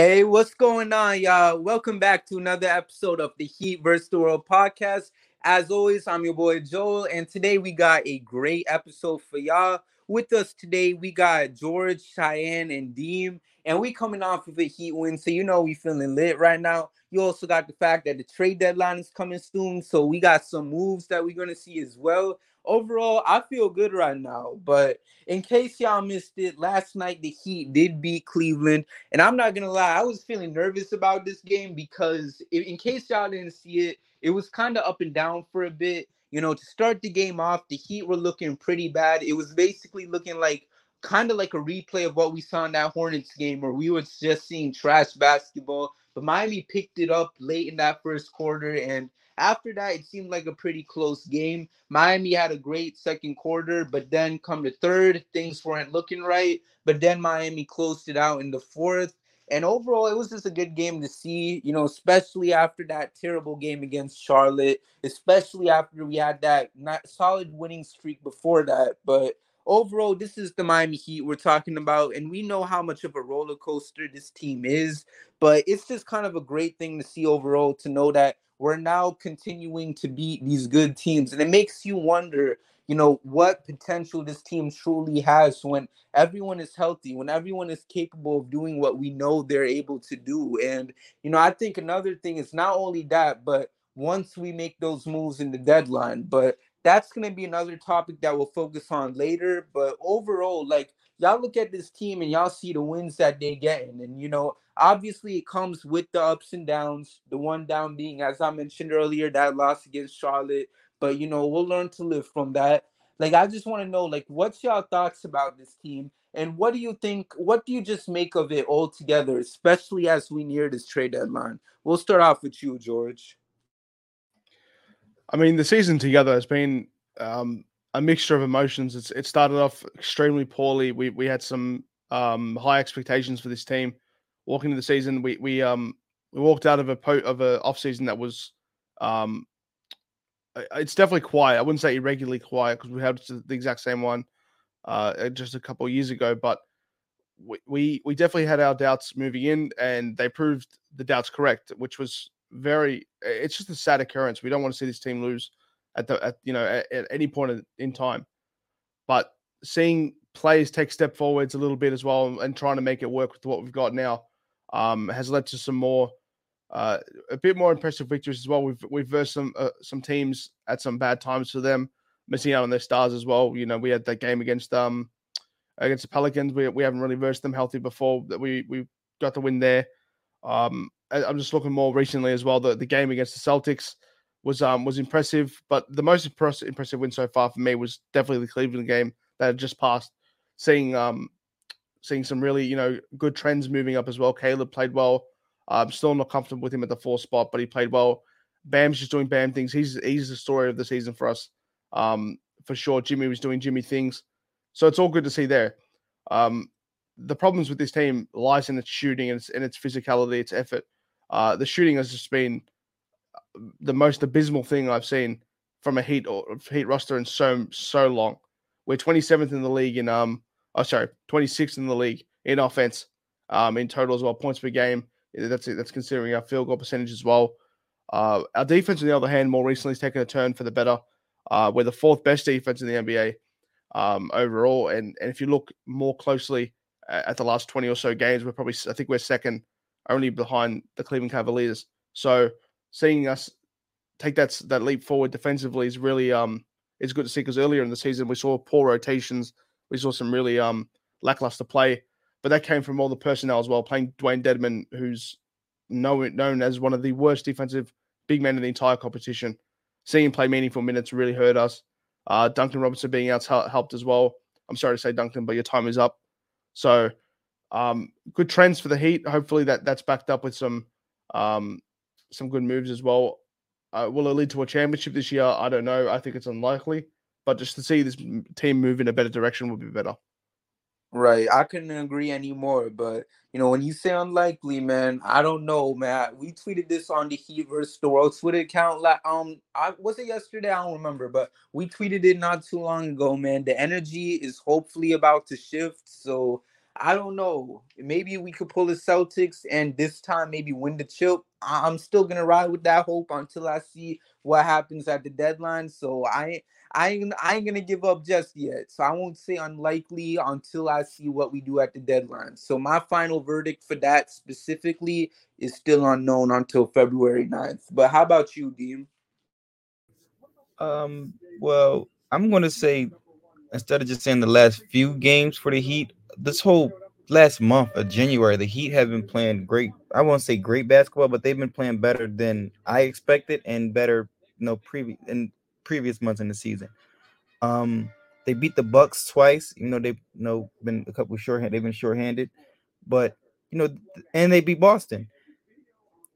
Hey, what's going on, y'all? Welcome back to another episode of the Heat vs. the World podcast. As always, I'm your boy Joel, and today we got a great episode for y'all. With us today, we got George, Cheyenne, and Deem, and we coming off of a Heat win, so you know we feeling lit right now. You also got the fact that the trade deadline is coming soon, so we got some moves that we're gonna see as well overall, I feel good right now. But in case y'all missed it, last night the Heat did beat Cleveland. And I'm not going to lie, I was feeling nervous about this game because in case y'all didn't see it, it was kind of up and down for a bit. You know, to start the game off, the Heat were looking pretty bad. It was basically looking like kind of like a replay of what we saw in that Hornets game where we were just seeing trash basketball. But Miami picked it up late in that first quarter and after that, it seemed like a pretty close game. Miami had a great second quarter, but then come to third, things weren't looking right. But then Miami closed it out in the fourth. And overall, it was just a good game to see, you know, especially after that terrible game against Charlotte, especially after we had that not solid winning streak before that. But overall, this is the Miami Heat we're talking about, and we know how much of a roller coaster this team is. But it's just kind of a great thing to see overall to know that we're now continuing to beat these good teams. And it makes you wonder, you know, what potential this team truly has when everyone is healthy, when everyone is capable of doing what we know they're able to do. And, you know, I think another thing is not only that, but once we make those moves in the deadline, but that's going to be another topic that we'll focus on later. But overall, like, y'all look at this team and y'all see the wins that they're getting. And, you know, obviously it comes with the ups and downs. The one down being, as I mentioned earlier, that loss against Charlotte. But, you know, we'll learn to live from that. Like, I just want to know, like, what's y'all thoughts about this team? And what do you think? What do you just make of it all together, especially as we near this trade deadline? We'll start off with you, George. I mean, the season together has been um, a mixture of emotions. It's it started off extremely poorly. We we had some um, high expectations for this team. Walking into the season, we we um we walked out of a po- of a off season that was um it's definitely quiet. I wouldn't say irregularly quiet because we had the exact same one uh just a couple of years ago, but we, we we definitely had our doubts moving in, and they proved the doubts correct, which was very. It's just a sad occurrence. We don't want to see this team lose at the at you know at, at any point in time. But seeing players take step forwards a little bit as well and trying to make it work with what we've got now um, has led to some more uh, a bit more impressive victories as well. We've we've versed some uh, some teams at some bad times for them, missing out on their stars as well. You know, we had that game against um against the Pelicans. We we haven't really versed them healthy before that we we got the win there. Um, I'm just looking more recently as well. The the game against the Celtics was um was impressive. But the most impressive impressive win so far for me was definitely the Cleveland game that had just passed. Seeing um seeing some really you know good trends moving up as well. Caleb played well. I'm still not comfortable with him at the fourth spot, but he played well. Bam's just doing Bam things. He's he's the story of the season for us, um, for sure. Jimmy was doing Jimmy things, so it's all good to see there. Um, the problems with this team lies in its shooting and its, its physicality, its effort. Uh, the shooting has just been the most abysmal thing I've seen from a Heat or Heat roster in so so long. We're 27th in the league in um oh sorry 26th in the league in offense um in total as well points per game. That's that's considering our field goal percentage as well. Uh, our defense, on the other hand, more recently has taken a turn for the better. Uh, we're the fourth best defense in the NBA um, overall, and and if you look more closely at, at the last 20 or so games, we're probably I think we're second, only behind the Cleveland Cavaliers. So seeing us take that that leap forward defensively is really um it's good to see because earlier in the season we saw poor rotations, we saw some really um lackluster play, but that came from all the personnel as well. Playing Dewayne Dedmon, who's known known as one of the worst defensive big men in the entire competition, seeing him play meaningful minutes really hurt us. Uh, Duncan Robinson being out helped as well. I'm sorry to say Duncan, but your time is up. So um, good trends for the Heat. Hopefully that that's backed up with some um, some good moves as well. Uh, will it lead to a championship this year? I don't know. I think it's unlikely, but just to see this team move in a better direction would be better. Right. I couldn't agree anymore. But you know, when you say unlikely, man, I don't know, man. We tweeted this on the Heat versus the World Twitter account. Like, um, I was it yesterday? I don't remember, but we tweeted it not too long ago, man. The energy is hopefully about to shift. So I don't know. Maybe we could pull the Celtics and this time maybe win the chip. I'm still gonna ride with that hope until I see what happens at the deadline. So I I ain't, I ain't gonna give up just yet. So I won't say unlikely until I see what we do at the deadline. So my final verdict for that specifically is still unknown until February 9th. But how about you, Dean? Um, well, I'm gonna say instead of just saying the last few games for the Heat, this whole last month of January, the Heat have been playing great. I won't say great basketball, but they've been playing better than I expected and better, you know, previous in previous months in the season. Um, they beat the Bucks twice. You know, they've you know been a couple short they've been shorthanded, but you know, and they beat Boston,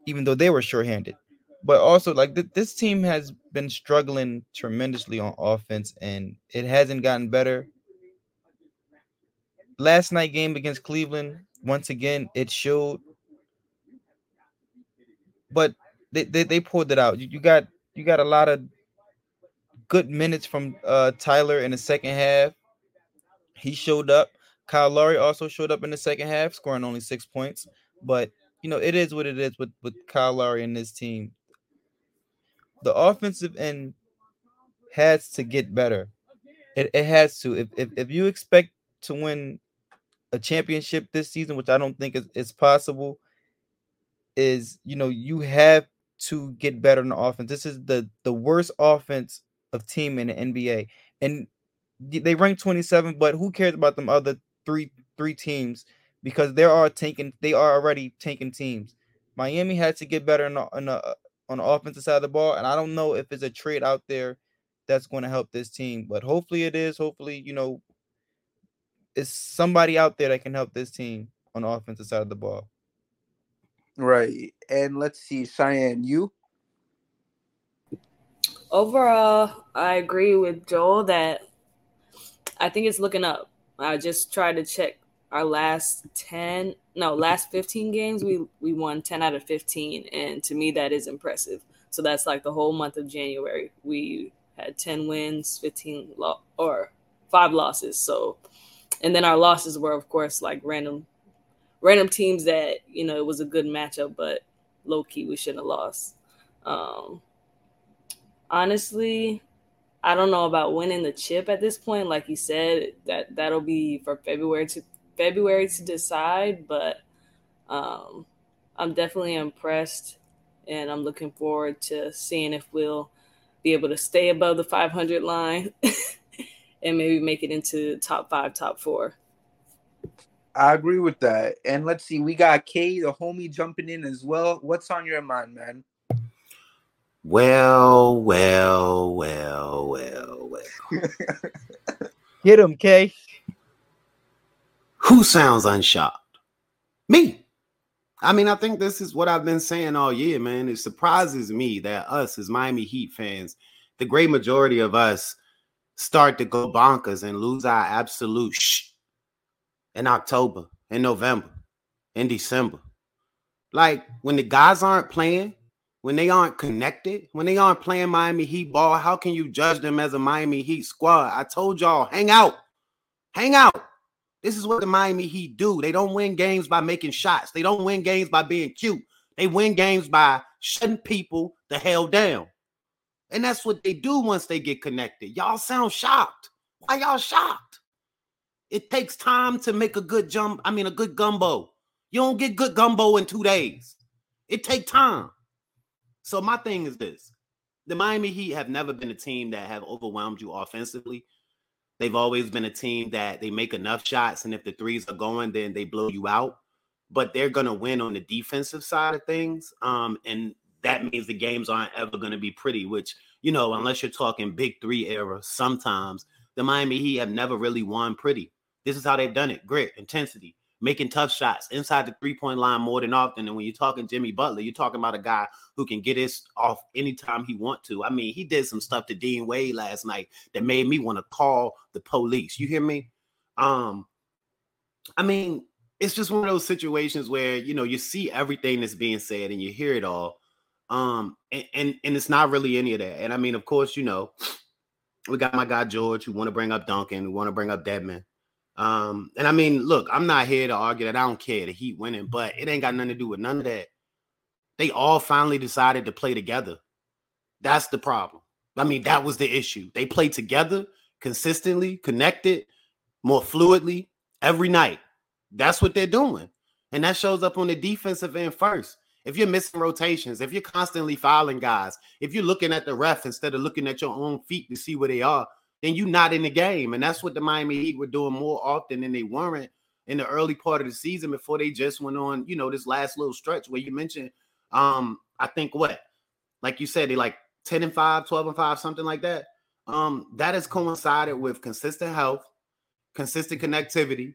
even though they were shorthanded. But also, like th- this team has been struggling tremendously on offense, and it hasn't gotten better. Last night game against Cleveland, once again, it showed. But they, they, they pulled it out. You, got you got a lot of good minutes from uh, Tyler in the second half. He showed up. Kyle Lowry also showed up in the second half, scoring only six points. But you know, it is what it is with with Kyle Lowry and this team. The offensive end has to get better. It, it has to. If, if if you expect to win a championship this season, which I don't think is, is possible, is you know you have to get better in the offense. This is the the worst offense of team in the NBA, and they rank 27. But who cares about them other three three teams because they are taking they are already tanking teams. Miami had to get better on the, on the, uh, on the offensive side of the ball, and I don't know if it's a trade out there that's going to help this team, but hopefully it is. Hopefully, you know, it's somebody out there that can help this team on the offensive side of the ball. Right. And let's see, Cheyenne, you? overall, I agree with Joel that I think it's looking up. I just tried to check our last 10 no last 15 games we we won 10 out of 15 and to me that is impressive so that's like the whole month of january we had 10 wins 15 lo- or five losses so and then our losses were of course like random random teams that you know it was a good matchup but low key we shouldn't have lost um honestly, I don't know about winning the chip at this point. Like you said, that that'll be for February to February to decide. But um, I'm definitely impressed, and I'm looking forward to seeing if we'll be able to stay above the 500 line and maybe make it into top five, top four. I agree with that. And let's see, we got Kay, the homie, jumping in as well. What's on your mind, man? Well, well, well, well, well. Get him, Kay. Who sounds unshocked? Me. I mean, I think this is what I've been saying all year, man. It surprises me that us as Miami Heat fans, the great majority of us, start to go bonkers and lose our absolute shh in October, in November, in December. Like when the guys aren't playing, when they aren't connected, when they aren't playing Miami Heat ball, how can you judge them as a Miami Heat squad? I told y'all, hang out, hang out. This is what the Miami Heat do. They don't win games by making shots. They don't win games by being cute. They win games by shutting people the hell down. And that's what they do once they get connected. Y'all sound shocked. Why y'all shocked? It takes time to make a good jump. I mean, a good gumbo. You don't get good gumbo in two days. It take time. So my thing is this: the Miami Heat have never been a team that have overwhelmed you offensively. They've always been a team that they make enough shots, and if the threes are going, then they blow you out. But they're gonna win on the defensive side of things, um, and that means the games aren't ever gonna be pretty. Which you know, unless you're talking big three era, sometimes the Miami Heat have never really won pretty. This is how they've done it: grit, intensity, making tough shots inside the three point line more than often. And when you're talking Jimmy Butler, you're talking about a guy who can get his off anytime he want to. I mean, he did some stuff to Dean Wade last night that made me want to call the police. You hear me? Um, I mean, it's just one of those situations where you know you see everything that's being said and you hear it all. Um, and, and, and it's not really any of that. And I mean, of course, you know, we got my guy George who want to bring up Duncan, who want to bring up Dedmon. Um, and I mean, look, I'm not here to argue that I don't care the Heat winning, but it ain't got nothing to do with none of that. They all finally decided to play together. That's the problem. I mean, that was the issue. They played together consistently, connected, more fluidly every night. That's what they're doing. And that shows up on the defensive end first. If you're missing rotations, if you're constantly fouling guys, if you're looking at the ref instead of looking at your own feet to see where they are, then you're not in the game. And that's what the Miami Heat were doing more often than they weren't in the early part of the season before they just went on, you know, this last little stretch where you mentioned, um, I think what, like you said, they like 10 and 5, 12 and 5, something like that. Um, that has coincided with consistent health, consistent connectivity,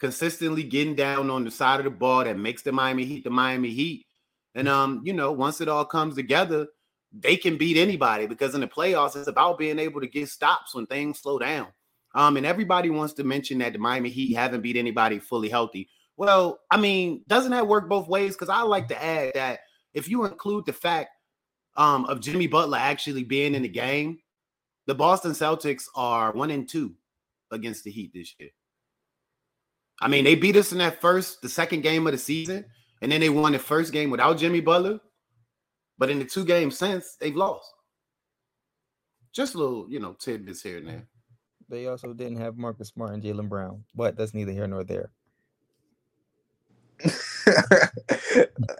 consistently getting down on the side of the ball that makes the Miami Heat the Miami Heat. And um, you know, once it all comes together, they can beat anybody because in the playoffs, it's about being able to get stops when things slow down. Um, and everybody wants to mention that the Miami Heat haven't beat anybody fully healthy. Well, I mean, doesn't that work both ways? Because I like to add that if you include the fact um, of Jimmy Butler actually being in the game, the Boston Celtics are one and two against the Heat this year. I mean, they beat us in that first, the second game of the season, and then they won the first game without Jimmy Butler. But in the two games since, they've lost. Just a little, you know, tidbits here and there. They also didn't have Marcus Smart and Jaylen Brown, but that's neither here nor there.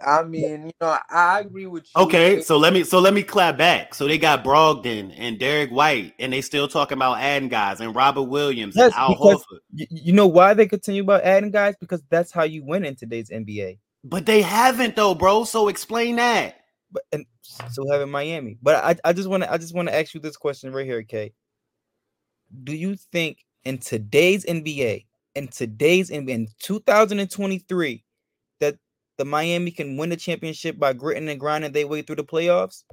I mean, you know, I agree with you. Okay, so let me so let me clap back. So they got Brogdon and Derek White, and they still talking about adding guys and Robert Williams Yes, and Al Horford. You, you know why they continue about adding guys? Because that's how you win in today's NBA. But they haven't though, bro. So explain that. But and still have in Miami. But I, I just want to I just want to ask you this question right here, Kay. Do you think in today's NBA, in today's NBA, in 2023, that the Miami can win the championship by gritting and grinding their way through the playoffs?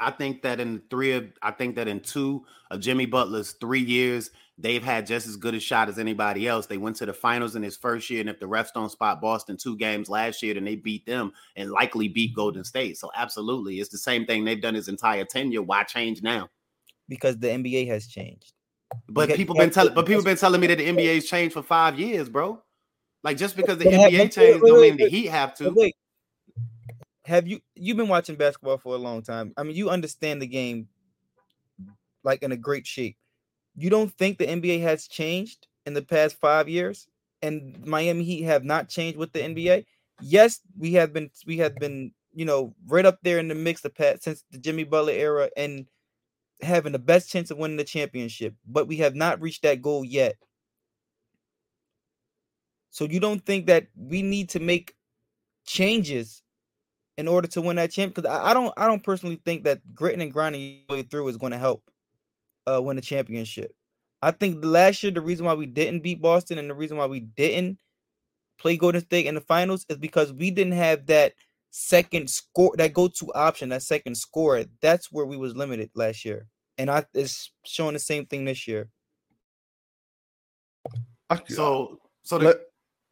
I think that in three of I think that in two of Jimmy Butler's three years, they've had just as good a shot as anybody else. They went to the finals in his first year, and if the refs don't spot Boston two games last year, then they beat them and likely beat Golden State. So absolutely, it's the same thing they've done his entire tenure. Why change now? Because the NBA has changed. But got- people been telling, but people been telling me that the NBA's changed for five years, bro. Like just because the have- NBA changed, don't mean the. Heat have to. wait, have you you've been watching basketball for a long time? I mean, you understand the game like in a great shape. You don't think the NBA has changed in the past five years, and Miami Heat have not changed with the NBA? Yes, we have been we have been you know right up there in the mix the past since the Jimmy Butler era and having the best chance of winning the championship, but we have not reached that goal yet. So you don't think that we need to make changes in order to win that champ? Because I, I don't I don't personally think that gritting and grinding your way through is going to help uh win the championship. I think last year the reason why we didn't beat Boston and the reason why we didn't play Golden State in the finals is because we didn't have that second score that go-to option, that second score. That's where we was limited last year. And I it's showing the same thing this year. So, so the, let,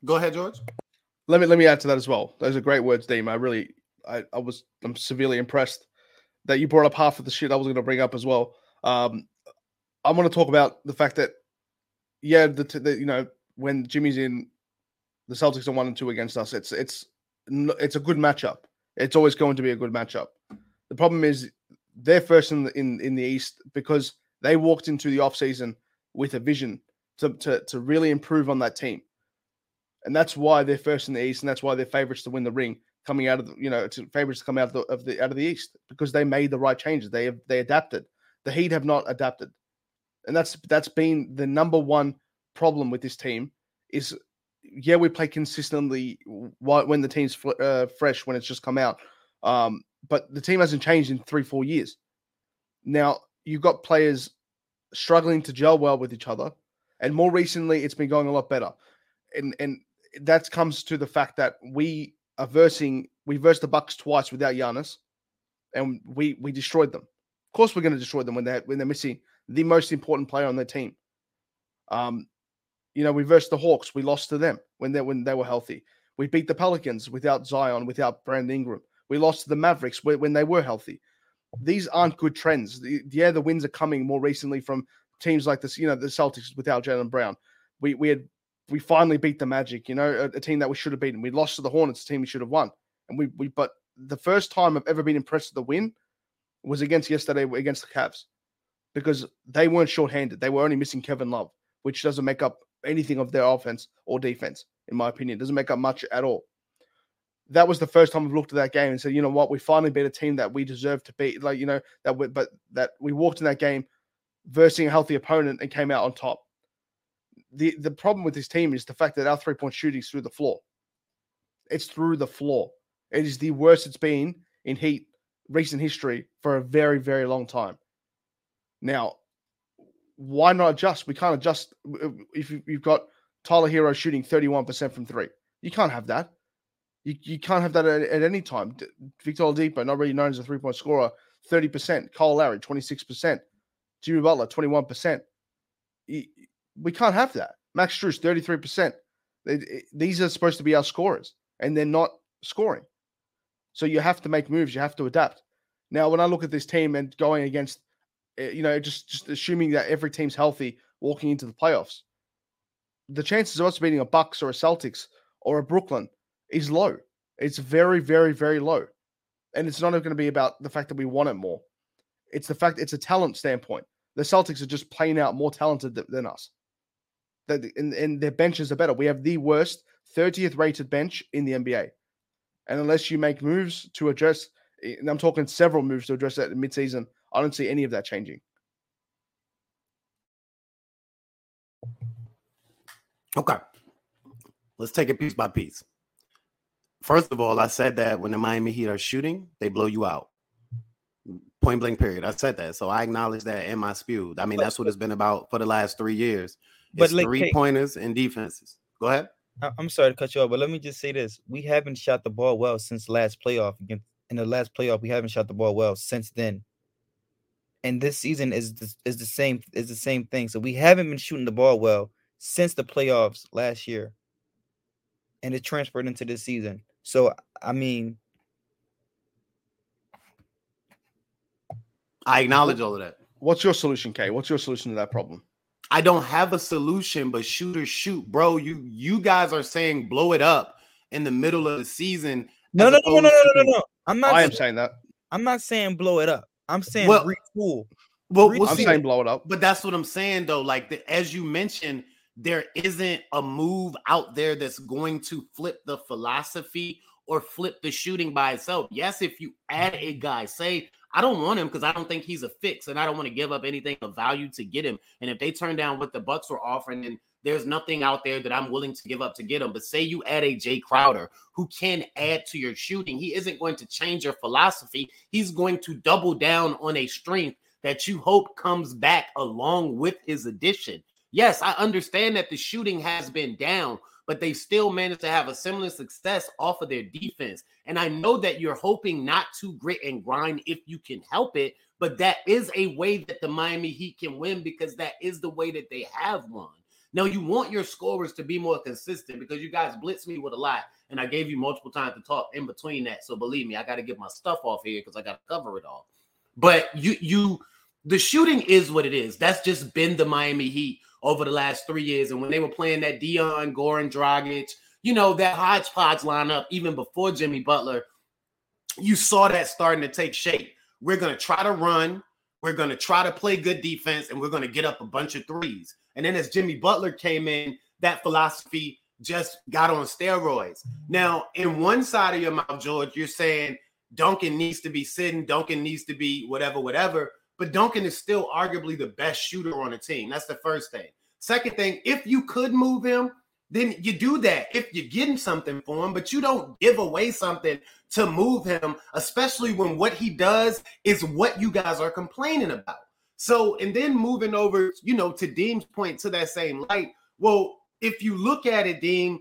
go ahead, George. let me let me add to that as well. Those are great words, Deem. I really, I, I was, I'm severely impressed that you brought up half of the shit I was going to bring up as well. Um, I want to talk about the fact that, yeah, the, the you know when Jimmy's in, the Celtics are one and two against us. It's it's it's a good matchup. It's always going to be a good matchup. The problem is they're first in the, in in the East because they walked into the offseason with a vision to, to to really improve on that team and that's why they're first in the East, and that's why they're favorites to win the ring. Coming out of the, you know, it's favorites to come out of the, of the out of the East because they made the right changes. They have they adapted. The Heat have not adapted, and that's that's been the number one problem with this team. Is yeah, we play consistently wh- when the team's uh, fresh when it's just come out, um, but the team hasn't changed in three four years. Now you've got players struggling to gel well with each other, and more recently, it's been going a lot better. And and that comes to the fact that we are versing we versed the Bucks twice without Giannis, and we we destroyed them. Of course, we're going to destroy them when they're when they're missing the most important player on their team. Um, you know, we versed the Hawks. We lost to them when they when they were healthy. We beat the Pelicans without Zion, without Brandon Ingram. We lost to the Mavericks when they were healthy. These aren't good trends. Yeah, the wins are coming more recently from teams like this. You know, the Celtics without Jaylen Brown. We we had we finally beat the Magic. You know, a, a team that we should have beaten. We lost to the Hornets, a team we should have won. And we we but the first time I've ever been impressed with the win was against yesterday against the Cavs because they weren't short-handed. They were only missing Kevin Love, which doesn't make up anything of their offense or defense, in my opinion. It doesn't make up much at all. That was the first time I've looked at that game and said, you know what, we finally beat a team that we deserve to beat. Like, you know, that we, but that we walked in that game versing a healthy opponent and came out on top. The the problem with this team is the fact that our three-point shooting is through the floor. It's through the floor. It is the worst it's been in Heat recent history for a very, very long time. Now, why not adjust? We can't adjust if you've got Tyler Herro shooting 31% from three. You can't have that. You, you can't have that at, at any time. Victor Oladipo, not really known as a three point scorer, 30%. Kyle Lowry, 26%. Jimmy Butler, 21%. We can't have that. Max Strus, 33%. These are supposed to be our scorers, and they're not scoring. So you have to make moves. You have to adapt. Now, when I look at this team and going against, you know, just just assuming that every team's healthy walking into the playoffs, the chances of us beating a Bucks or a Celtics or a Brooklyn is low. It's very, very, very low. And it's not going to be about the fact that we want it more. It's the fact it's a talent standpoint. The Celtics are just playing out more talented th- than us. And, and their benches are better. We have the worst 30th rated bench in the NBA. And unless you make moves to address, eh, and I'm talking several moves to address that in midseason, I don't see any of that changing. Okay. Let's take it piece by piece. First of all, I said that when the Miami Heat are shooting, they blow you out. Point blank period. I said that. So I acknowledge that in my spew. I mean, that's what it's been about for the last three years. It's but like, three pointers and defenses. Go ahead. I'm sorry to cut you off, but let me just say this: we haven't shot the ball well since last playoff. Again, in the last playoff, we haven't shot the ball well since then. And this season is the, is the same is the same thing. So we haven't been shooting the ball well since the playoffs last year, and it transferred into this season. So I mean, I acknowledge all of that. What's your solution, Kay? What's your solution to that problem? I don't have a solution, but shooters shoot, bro. You you guys are saying blow it up in the middle of the season. No, no, no, no, no, no, no, no. I'm not. I am saying that. I'm not saying blow it up. I'm saying well, retool. Well, we'll I'm see. saying blow it up. But that's what I'm saying though. Like the, as you mentioned, there isn't a move out there that's going to flip the philosophy or flip the shooting by itself. Yes, if you add a guy, say I don't want him because I don't think he's a fix, and I don't want to give up anything of value to get him. And if they turn down what the Bucks were offering, then there's nothing out there that I'm willing to give up to get him. But say you add a Jae Crowder who can add to your shooting, he isn't going to change your philosophy. He's going to double down on a strength that you hope comes back along with his addition. Yes, I understand that the shooting has been down, but they still managed to have a similar success off of their defense. And I know that you're hoping not to grit and grind if you can help it, but that is a way that the Miami Heat can win because that is the way that they have won. Now, you want your scorers to be more consistent because you guys blitz me with a lot, and I gave you multiple times to talk in between that. So believe me, I got to get my stuff off here because I got to cover it all. But you, you, the shooting is what it is. That's just been the Miami Heat over the last three years. And when they were playing that Dion, Goran, Dragic, you know, that hodgepodge lineup, even before Jimmy Butler, you saw that starting to take shape. We're to try to run. We're going to try to play good defense and we're going to get up a bunch of threes. And then as Jimmy Butler came in, that philosophy just got on steroids. Now, in one side of your mouth, George, you're saying Duncan needs to be sitting, Duncan needs to be whatever, whatever. But Duncan is still arguably the best shooter on the team. That's the first thing. Second thing, if you could move him, then you do that if you're getting something for him, but you don't give away something to move him, especially when what he does is what you guys are complaining about. So, and then moving over, you know, to Deem's point to that same light. Well, if you look at it, Deem,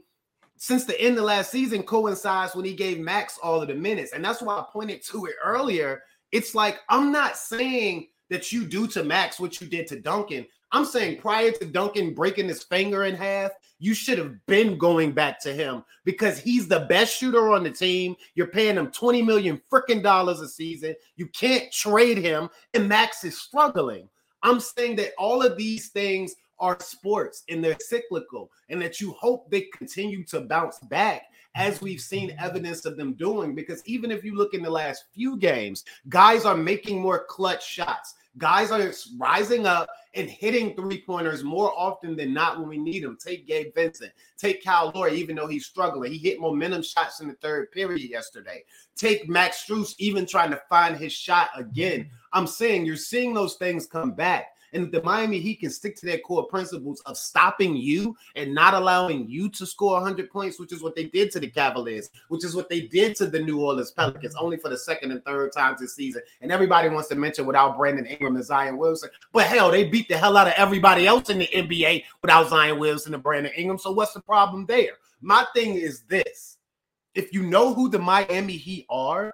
since the end of last season coincides when he gave Max all of the minutes. And that's why I pointed to it earlier. It's like, I'm not saying that you do to Max what you did to Duncan. I'm saying prior to Duncan breaking his finger in half, you should have been going back to him because he's the best shooter on the team. You're paying him 20 million freaking dollars a season. You can't trade him, and Max is struggling. I'm saying that all of these things are sports and they're cyclical, and that you hope they continue to bounce back as we've seen evidence of them doing. Because even if you look in the last few games, guys are making more clutch shots. Guys are rising up and hitting three pointers more often than not when we need them. Take Gabe Vincent, take Kyle Lowry, even though he's struggling. He hit momentum shots in the third period yesterday. Take Max Strus, even trying to find his shot again. Mm-hmm. I'm saying you're seeing those things come back. And the Miami Heat can stick to their core principles of stopping you and not allowing you to score 100 points, which is what they did to the Cavaliers, which is what they did to the New Orleans Pelicans, only for the second and third times this season. And everybody wants to mention without Brandon Ingram and Zion Wilson. But hell, they beat the hell out of everybody else in the NBA without Zion Wilson and Brandon Ingram. So what's the problem there? My thing is this. If you know who the Miami Heat are,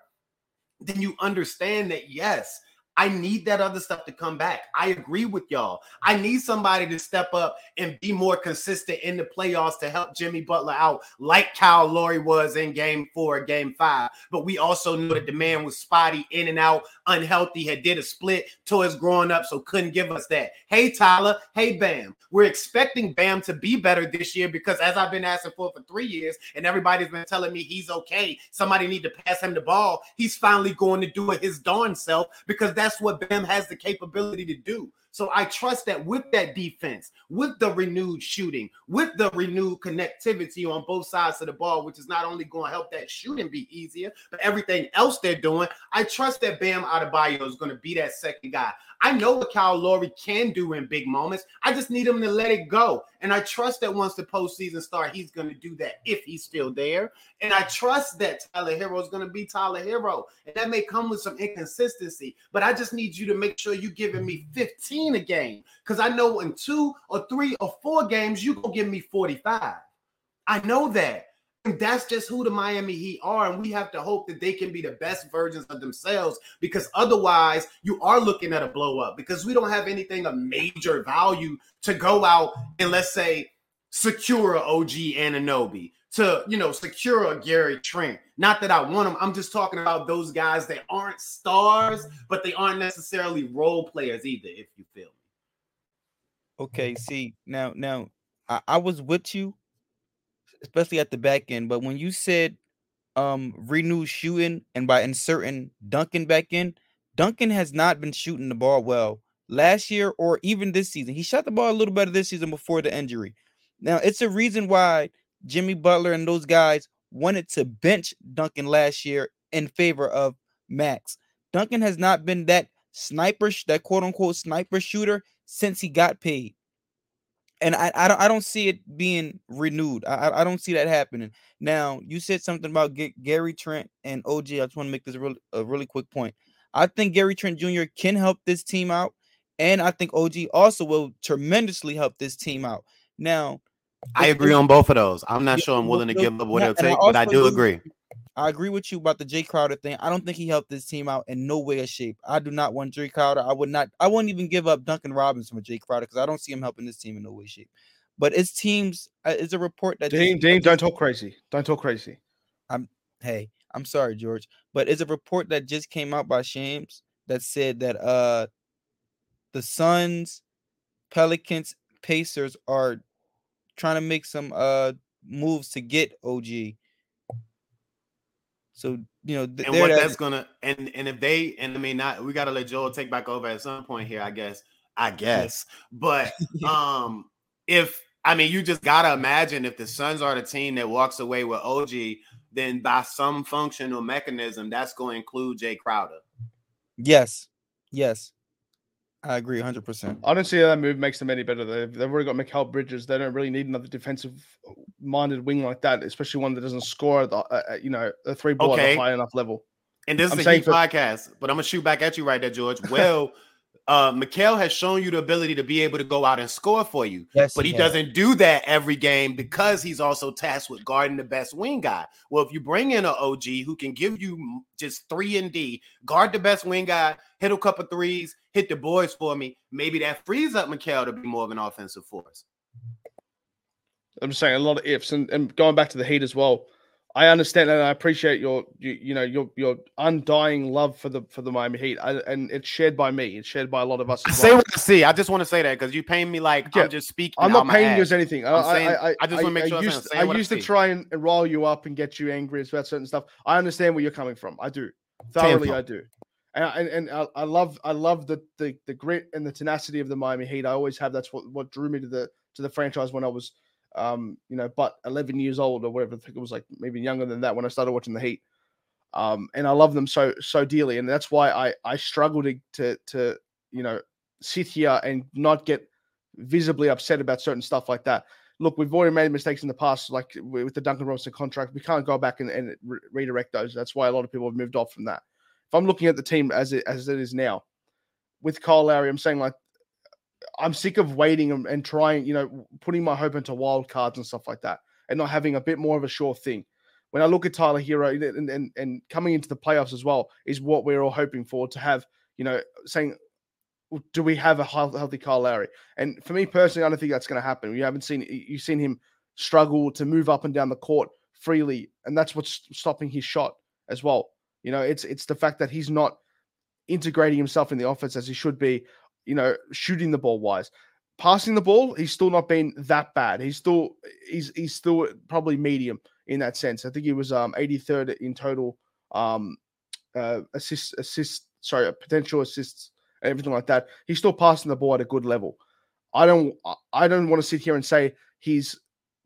then you understand that yes, I need that other stuff to come back. I agree with y'all. I need somebody to step up and be more consistent in the playoffs to help Jimmy Butler out, like Kyle Lowry was in game four, game five. But we also knew that the man was spotty, in and out, unhealthy, had did a split, toys growing up, so couldn't give us that. Hey, Tyler. Hey, Bam. We're expecting Bam to be better this year because as I've been asking for for three years, and everybody's been telling me he's okay. Somebody need to pass him the ball. He's finally going to do it his darn self because that's what Bam has the capability to do. So I trust that with that defense, with the renewed shooting, with the renewed connectivity on both sides of the ball, which is not only going to help that shooting be easier, but everything else they're doing, I trust that Bam Adebayo is going to be that second guy. I know what Kyle Lowry can do in big moments. I just need him to let it go. And I trust that once the postseason starts, he's going to do that if he's still there. And I trust that Tyler Herro is going to be Tyler Herro. And that may come with some inconsistency, but I just need you to make sure you're giving me 15 a game. Because I know in two or three or four games, you're going to give me 45. I know that. That's just who the Miami Heat are. And we have to hope that they can be the best versions of themselves because otherwise you are looking at a blow up because we don't have anything of major value to go out and let's say secure a OG Anunoby, to you know secure a Gary Trent. Not that I want them. I'm just talking about those guys that aren't stars, but they aren't necessarily role players either, if you feel me. Okay, see now, now I, I was with you especially at the back end. But when you said um renew shooting and by inserting Duncan back in, Duncan has not been shooting the ball well last year or even this season. He shot the ball a little better this season before the injury. Now it's a reason why Jimmy Butler and those guys wanted to bench Duncan last year in favor of Max. Duncan has not been that sniper, that quote unquote sniper shooter since he got paid and I, I don't I don't see it being renewed. I I don't see that happening. Now you said something about Gary Trent and OG. I just want to make this real a really quick point. I think Gary Trent Jr. can help this team out, and I think OG also will tremendously help this team out. Now, I agree on both of those. I'm not sure I'm willing to give up what it'll take, but I do agree. I agree with you about the Jae Crowder thing. I don't think he helped this team out in no way or shape. I do not want Jae Crowder. I would not. I wouldn't even give up Duncan Robinson for Jae Crowder because I don't see him helping this team in no way, shape. But it's teams. Uh, it's a report that Dean, Dean, don't talk crazy. Don't talk crazy. I'm. Hey, I'm sorry, George, but it's a report that just came out by Shams that said that uh, the Suns, Pelicans, Pacers are trying to make some uh moves to get OG so you know, th- and what that's gonna and and if they and I mean not we gotta let Joel take back over at some point here, I guess. I guess, but um, if I mean you just gotta imagine if the Suns are the team that walks away with OG, then by some functional mechanism, that's going to include Jae Crowder. Yes, yes. I agree 100%. I don't see how that move makes them any better. They've, they've already got Mikal Bridges. They don't really need another defensive minded wing like that, especially one that doesn't score, the, uh, uh you know, a three ball okay. at a high enough level. And this I'm is a heat for- podcast, but I'm going to shoot back at you right there, George. Well, uh Mikal has shown you the ability to be able to go out and score for you. Yes, but he has. doesn't do that every game because he's also tasked with guarding the best wing guy. Well, if you bring in an OG who can give you just three and D, guard the best wing guy, hit a couple threes, hit the boys for me, maybe that frees up Mikal to be more of an offensive force. I'm just saying a lot of ifs, and, and going back to the Heat as well. I understand and I appreciate your you, you know your your undying love for the for the Miami Heat, I, and it's shared by me. It's shared by a lot of us. I as say what I see. I just want to say that because you paying me like Yeah. I'm just speaking. I'm not paying you as anything. I, I'm saying- I, I, I just wanna make sure I'm used, I I used to see. try and rile you up and get you angry about certain stuff. I understand where you're coming from. I do thoroughly. I do, and and, and I, I love I love the, the the grit and the tenacity of the Miami Heat. I always have. That's what what drew me to the to the franchise when I was um you know but 11 years old or whatever. I think it was like maybe younger than that when I started watching the Heat. Um, and I love them so so dearly, and that's why I I struggle to to to you know sit here and not get visibly upset about certain stuff like that. Look, we've already made mistakes in the past, like with the Duncan Robinson contract. We can't go back and, and re- redirect those. That's why a lot of people have moved off from that. If I'm looking at the team as it as it is now, with Kyle Lowry, I'm saying like I'm sick of waiting and, and trying, you know, putting my hope into wild cards and stuff like that, and not having a bit more of a sure thing. When I look at Tyler Herro and, and, and coming into the playoffs as well, is what we're all hoping for to have, you know, saying, do we have a healthy Kyle Lowry? And for me personally, I don't think that's going to happen. You haven't seen you've seen him struggle to move up and down the court freely, and that's what's stopping his shot as well. You know, it's it's the fact that he's not integrating himself in the offense as he should be. You know, shooting the ball wise, passing the ball, he's still not been that bad. He's still he's he's still probably medium in that sense. I think he was um 83rd in total um uh assists assists sorry uh, potential assists and everything like that. He's still passing the ball at a good level. I don't I- I don't want to sit here and say he's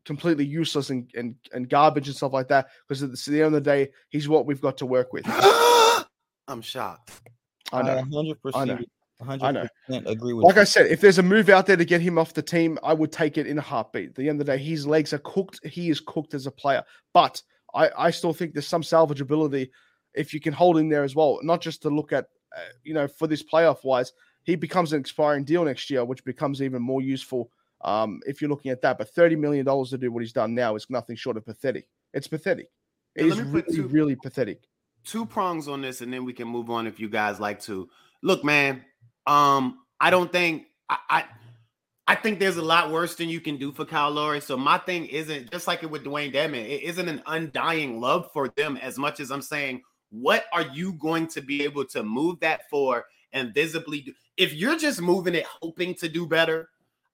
completely useless and, and, and garbage and stuff like that because at the, end of the day, he's what we've got to work with. I'm shocked. I know. hundred I know. Percent, I hundred know. percent agree with. Like you. I said, if there's a move out there to get him off the team, I would take it in a heartbeat. At the end of the day, his legs are cooked. He is cooked as a player. But I, I still think there's some salvageability if you can hold him there as well. Not just to look at, uh, you know, for this playoff wise, he becomes an expiring deal next year, which becomes even more useful um, if you're looking at that. But $30 million to do what he's done now is nothing short of pathetic. It's pathetic. It Yeah, is let me put really, two- really pathetic. two prongs on this, and then we can move on if you guys like to. Look, man, um, I don't think I, I I think there's a lot worse than you can do for Kyle Lowry. So my thing isn't just like it with Dewayne Dedmon, it isn't an undying love for them as much as I'm saying, what are you going to be able to move that for and visibly do? If you're just moving it hoping to do better,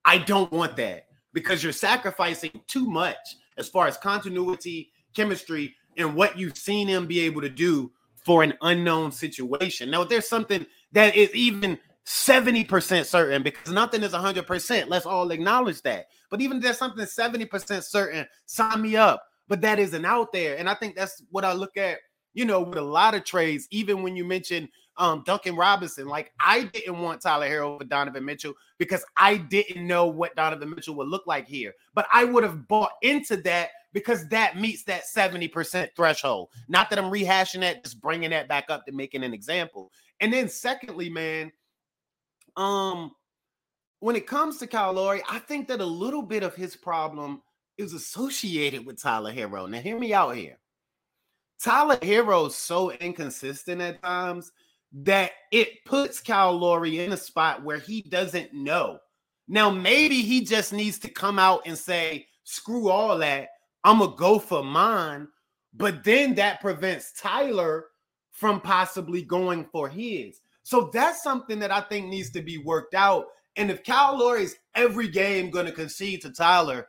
I don't want that because you're sacrificing too much as far as continuity, chemistry, and what you've seen him be able to do for an unknown situation. Now, there's something that is even 70% certain because nothing is 100%. Let's all acknowledge that. But even if there's something 70% certain, sign me up. But that isn't out there. And I think that's what I look at, you know, with a lot of trades, even when you mention um, Duncan Robinson. Like, I didn't want Tyler Herro for Donovan Mitchell because I didn't know what Donovan Mitchell would look like here. But I would have bought into that because that meets that 70% threshold. Not that I'm rehashing that, just bringing that back up to making an example. And then, secondly, man, um, when it comes to Kyle Lowry, I think that a little bit of his problem is associated with Tyler Herro. Now, hear me out here. Tyler Herro is so inconsistent at times that it puts Kyle Lowry in a spot where he doesn't know. Now, maybe he just needs to come out and say, screw all that. I'm going to go for mine. But then that prevents Tyler from possibly going for his. So that's something that I think needs to be worked out. And if Kyle Lowry is every game going to concede to Tyler,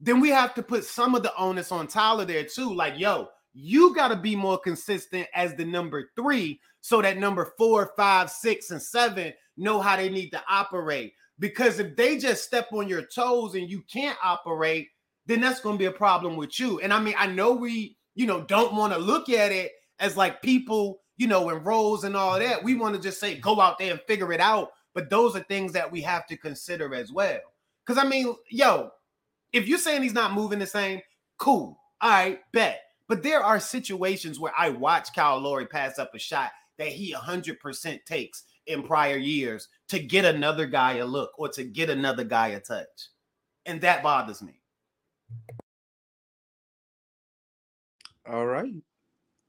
then we have to put some of the onus on Tyler there too. Like, yo, you got to be more consistent as the number three so that number four, five, six, and seven know how they need to operate. Because if they just step on your toes and you can't operate, then that's going to be a problem with you. And I mean, I know we, you know, don't want to look at it as like people, you know, in roles and all that. We want to just say, go out there and figure it out. But those are things that we have to consider as well. Because I mean, yo, if you're saying he's not moving the same, cool. All right, bet. But there are situations where I watch Kyle Lowry pass up a shot that he 100% takes. in prior years to get another guy a look or to get another guy a touch. And that bothers me. All right.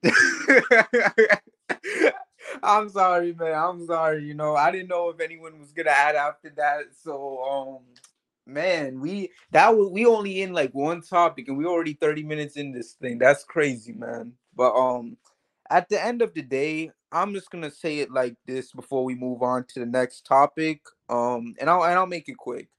I'm sorry, man. I'm sorry. You know, I didn't know if anyone was gonna add after that. So, um, man, we that was we only in like one topic, and we already 30 minutes in this thing. That's crazy, man. But um, at the end of the day, I'm just gonna say it like this before we move on to the next topic. Um, and I'll and I'll make it quick.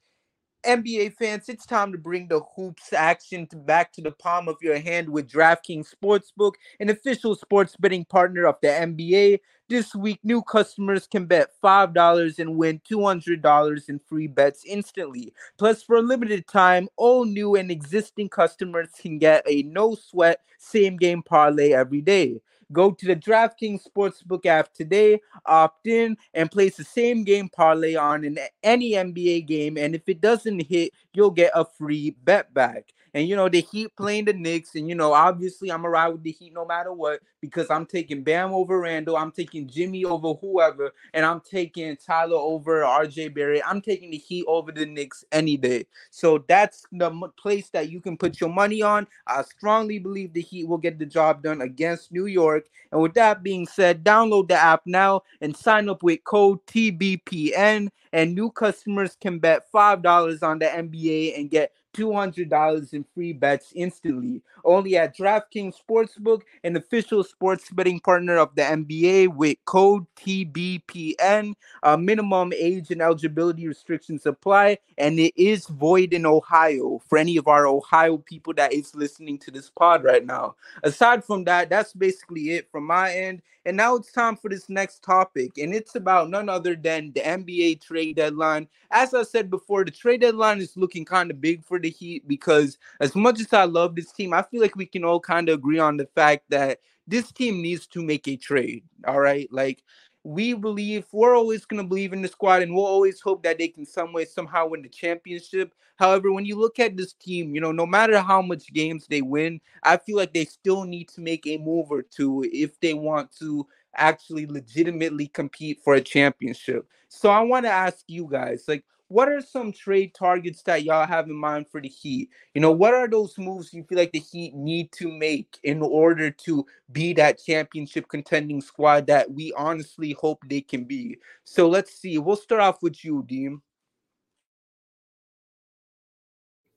NBA fans, it's time to bring the hoops action to back to the palm of your hand with DraftKings Sportsbook, an official sports betting partner of the NBA. This week, new customers can bet $5 and win $200 in free bets instantly. Plus, for a limited time, all new and existing customers can get a no sweat same game parlay every day. Go to the DraftKings Sportsbook app today, opt in, and place the same game parlay on in any NBA game. And if it doesn't hit, you'll get a free bet back. And you know, the Heat playing the Knicks, and you know, obviously I'm around with the Heat no matter what, because I'm taking Bam over Randle, I'm taking Jimmy over whoever, and I'm taking Tyler over RJ Barrett. I'm taking the Heat over the Knicks any day. So that's the place that you can put your money on. I strongly believe the Heat will get the job done against New York. And with that being said, download the app now and sign up with code TBPN. And new customers can bet $5 on the NBA and get $200 in free bets instantly. Only at DraftKings Sportsbook, an official sports betting partner of the NBA with code TBPN. Uh, minimum age and eligibility restrictions apply, and it is void in Ohio for any of our Ohio people that is listening to this pod right now. Aside from that, that's basically it from my end. And now it's time for this next topic, and it's about none other than the NBA trade deadline. As I said before, the trade deadline is looking kind of big for the Heat because, as much as I love this team, I feel like we can all kind of agree on the fact that this team needs to make a trade. All right. Like, we believe we're always going to believe in the squad and we'll always hope that they can some way somehow win the championship. However when you look at this team you know no matter how much games they win i feel like they still need to make a move or two if they want to actually legitimately compete for a championship. So i want to ask you guys like what are some trade targets that y'all have in mind for the Heat? You know, what are those moves you feel like the Heat need to make in order to be that championship contending squad that we honestly hope they can be? So let's see. We'll start off with you, Deem.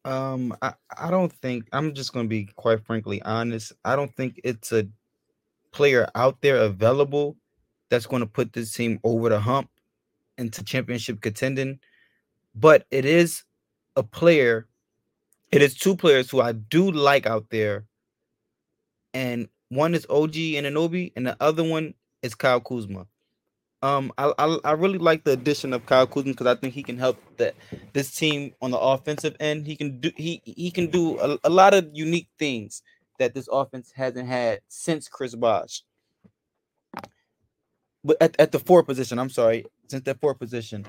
Um, I, I don't think I'm just gonna be quite frankly honest. I don't think it's a player out there available that's gonna put this team over the hump into championship contending but it is a player. It is two players who I do like out there, and one is OG Anunoby, and the other one is Kyle Kuzma. Um, I, I, I really like the addition of Kyle Kuzma because I think he can help that this team on the offensive end. He can do he he can do a, a lot of unique things that this offense hasn't had since Chris Bosh. But at, at the four position, I'm sorry, since that four position,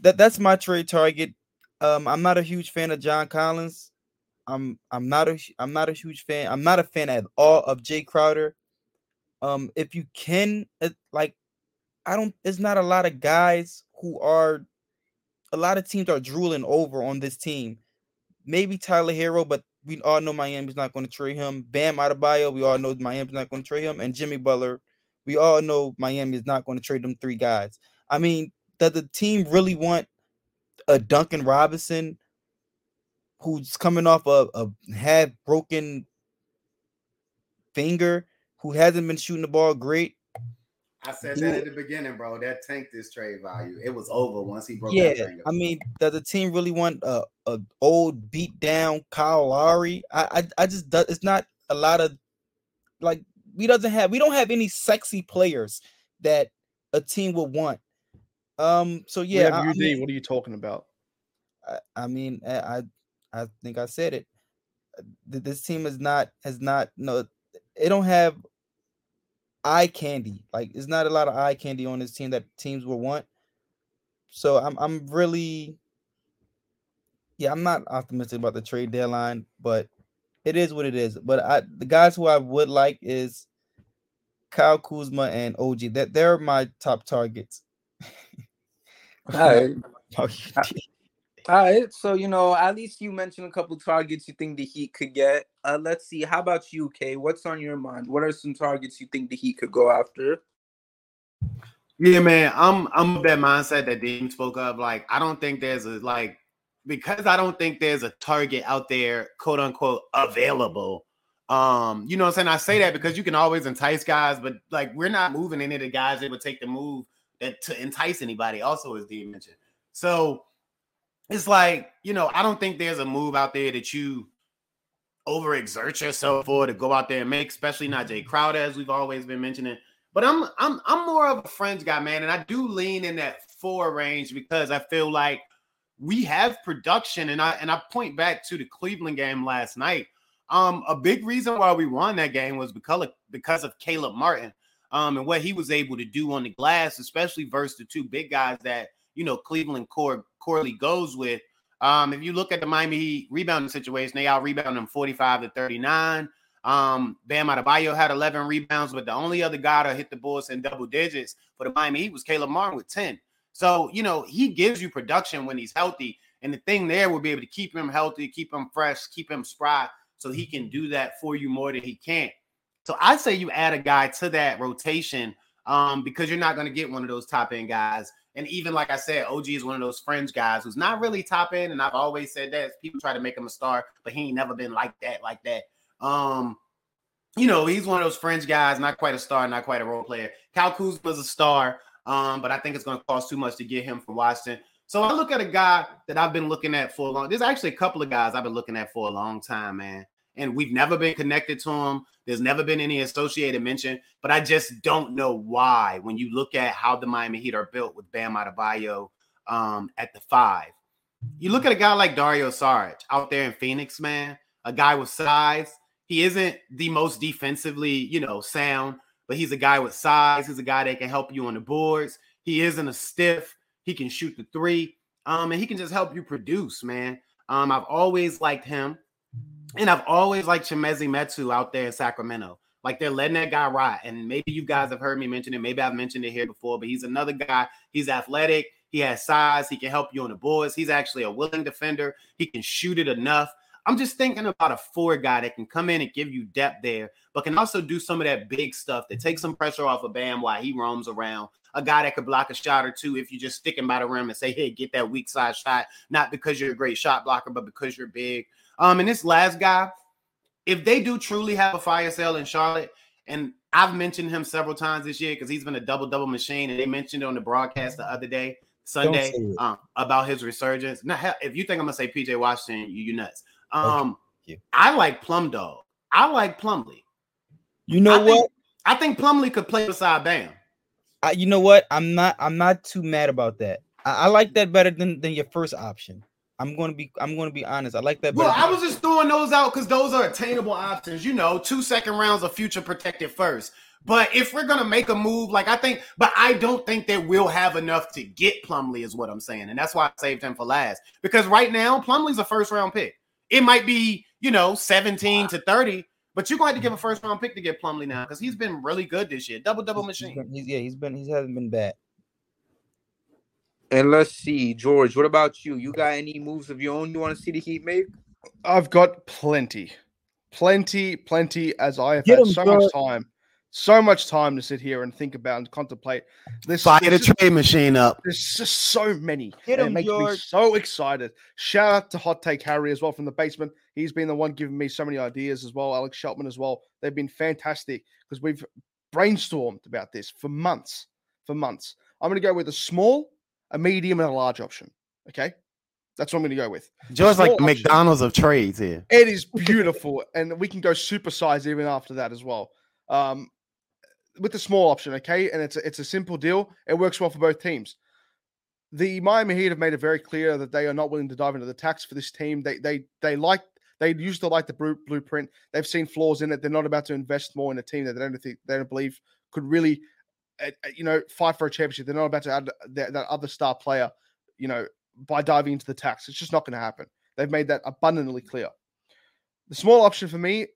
that that's my trade target. Um, I'm not a huge fan of John Collins. I'm I'm not a I'm not a huge fan. I'm not a fan at all of Jae Crowder. Um, if you can, uh, like, I don't. There's not a lot of guys who are. A lot of teams are drooling over on this team. Maybe Tyler Herro, but we all know Miami's not going to trade him. Bam Adebayo, we all know Miami's not going to trade him, and Jimmy Butler, we all know Miami is not going to trade them three guys. I mean, does the team really want a Duncan Robinson who's coming off a, a half broken finger, who hasn't been shooting the ball great? I said that at the beginning, bro. That tanked this trade value. It was over once he broke that finger. yeah, I mean, does the team really want a, a old beat down Kyle Lowry? I, I I just it's not a lot of like we doesn't have we don't have any sexy players that a team would want um. So yeah, I, I mean, what are you talking about? I, I mean, I I think I said it. Uh, this team is not has not no. It don't have eye candy. Like it's not a lot of eye candy on this team that teams will want. So I'm I'm really yeah, I'm not optimistic about the trade deadline, but it is what it is. But I the guys who I would like is Kyle Kuzma and OG. That they're my top targets. All right. Oh, Uh, All right. So, you know, at least you mentioned a couple targets you think the Heat could get. Uh, let's see. How about you, Kay? What's on your mind? What are some targets you think the Heat could go after? Yeah, man, I'm I'm of that mindset that Dean spoke of. Like, I don't think there's a like because I don't think there's a target out there, quote unquote, available. Um, you know what I'm saying? I say that because you can always entice guys, but like we're not moving any of the guys that would take the move that to entice anybody, also as Dean mentioned. So it's like, you know, I don't think there's a move out there that you overexert yourself for to go out there and make, especially not Jae Crowder, as we've always been mentioning. But I'm I'm I'm more of a fringe guy, man, and I do lean in that four range because I feel like we have production, and I and I point back to the Cleveland game last night. Um, a big reason why we won that game was because of, because of Caleb Martin, um, and what he was able to do on the glass, especially versus the two big guys that you know Cleveland core Corley goes with. Um, if you look at the Miami Heat rebounding situation, they out rebounded them 45 to 39. Um, Bam Adebayo had 11 rebounds, but the only other guy to hit the Bulls in double digits for the Miami Heat was Caleb Martin with 10. So, you know, he gives you production when he's healthy. And the thing there will be able to keep him healthy, keep him fresh, keep him spry, so he can do that for you more than he can't. So I say you add a guy to that rotation um, because you're not going to get one of those top end guys. And even like I said, OG is one of those fringe guys who's not really top end. And I've always said that people try to make him a star, but he ain't never been like that, like that. Um, you know, he's one of those fringe guys, not quite a star, not quite a role player. Kyle Kuzma's a star, um, but I think it's going to cost too much to get him from Washington. So I look at a guy that I've been looking at for a long. There's actually a couple of guys I've been looking at for a long time, man. And we've never been connected to him. There's never been any associated mention, but I just don't know why. When you look at how the Miami Heat are built with Bam Adebayo um, at the five, you look at a guy like Dario Saric out there in Phoenix, man. A guy with size. He isn't the most defensively, you know, sound, but he's a guy with size. He's a guy that can help you on the boards. He isn't a stiff. He can shoot the three, um, and he can just help you produce, man. Um, I've always liked him, and I've always liked Chimezie Metu out there in Sacramento. Like they're letting that guy rot. And maybe you guys have heard me mention it. Maybe I've mentioned it here before, but he's another guy. He's athletic. He has size. He can help you on the boards. He's actually a willing defender. He can shoot it enough. I'm just thinking about a four guy that can come in and give you depth there, but can also do some of that big stuff that takes some pressure off of Bam while he roams around. A guy that could block a shot or two if you just stick him by the rim and say, hey, get that weak side shot, not because you're a great shot blocker, but because you're big. Um, and this last guy, if they do truly have a fire sale in Charlotte, and I've mentioned him several times this year because he's been a double double machine, and they mentioned it on the broadcast the other day, Sunday, um, about his resurgence. Now, hell, if you think I'm gonna say PJ Washington, you you nuts. Um, you. I like Plum Dog. I like Plumlee. You know I think- what? I think Plumlee could play beside Bam. I, you know what? I'm not. I'm not too mad about that. I, I like that better than than your first option. I'm gonna be. I'm gonna be honest. I like that. Well, I was just throwing those out because those are attainable options. You know, two second rounds of future protected first. But if we're gonna make a move, like I think, but I don't think that we'll have enough to get Plumlee, is what I'm saying, and that's why I saved him for last. Because right now, Plumlee's a first round pick. It might be, you know, 17 to 30, but you're going to have to give a first round pick to get Plumlee now because he's been really good this year. Double double machine. he's- yeah, he's been. He hasn't been bad. And let's see, George, what about you? You got any moves of your own you want to see the Heat make? I've got plenty, plenty, plenty. As I have Get had 'em, so George. much time, so much time to sit here and think about and contemplate. This Fire the there's just, trade machine up. there's just so many. Get and it 'em, makes me so excited. Shout out to Hot Take Harry as well from the basement. He's been the one giving me so many ideas as well. Alex Sheltman as well. They've been fantastic because we've brainstormed about this for months. For months. I'm going to go with a small, a medium, and a large option. Okay. That's what I'm going to go with. Just like option. McDonald's of trades here. It is beautiful, and we can go supersize even after that as well. Um, with the small option, okay, and it's a, it's a simple deal. It works well for both teams. The Miami Heat have made it very clear that they are not willing to dive into the tax for this team. They they they like they used to like the blueprint. They've seen flaws in it. They're not about to invest more in a team that they don't think they don't believe could really, you know, fight for a championship. They're not about to add that, that other star player, you know, by diving into the tax. It's just not going to happen. They've made that abundantly mm. clear. The small option for me,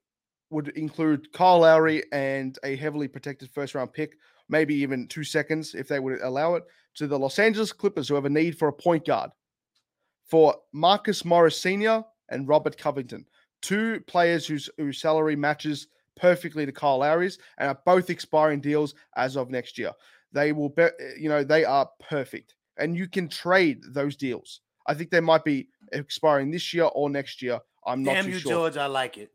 would include Kyle Lowry and a heavily protected first round pick, maybe even two seconds if they would allow it, to the Los Angeles Clippers, who have a need for a point guard, for Marcus Morris Sr. and Robert Covington, two players whose, whose salary matches perfectly to Kyle Lowry's and are both expiring deals as of next year. They will be, eh, you know, they are perfect. And you can trade those deals. I think they might be expiring this year or next year. I'm not Damn you, sure. George. I like it.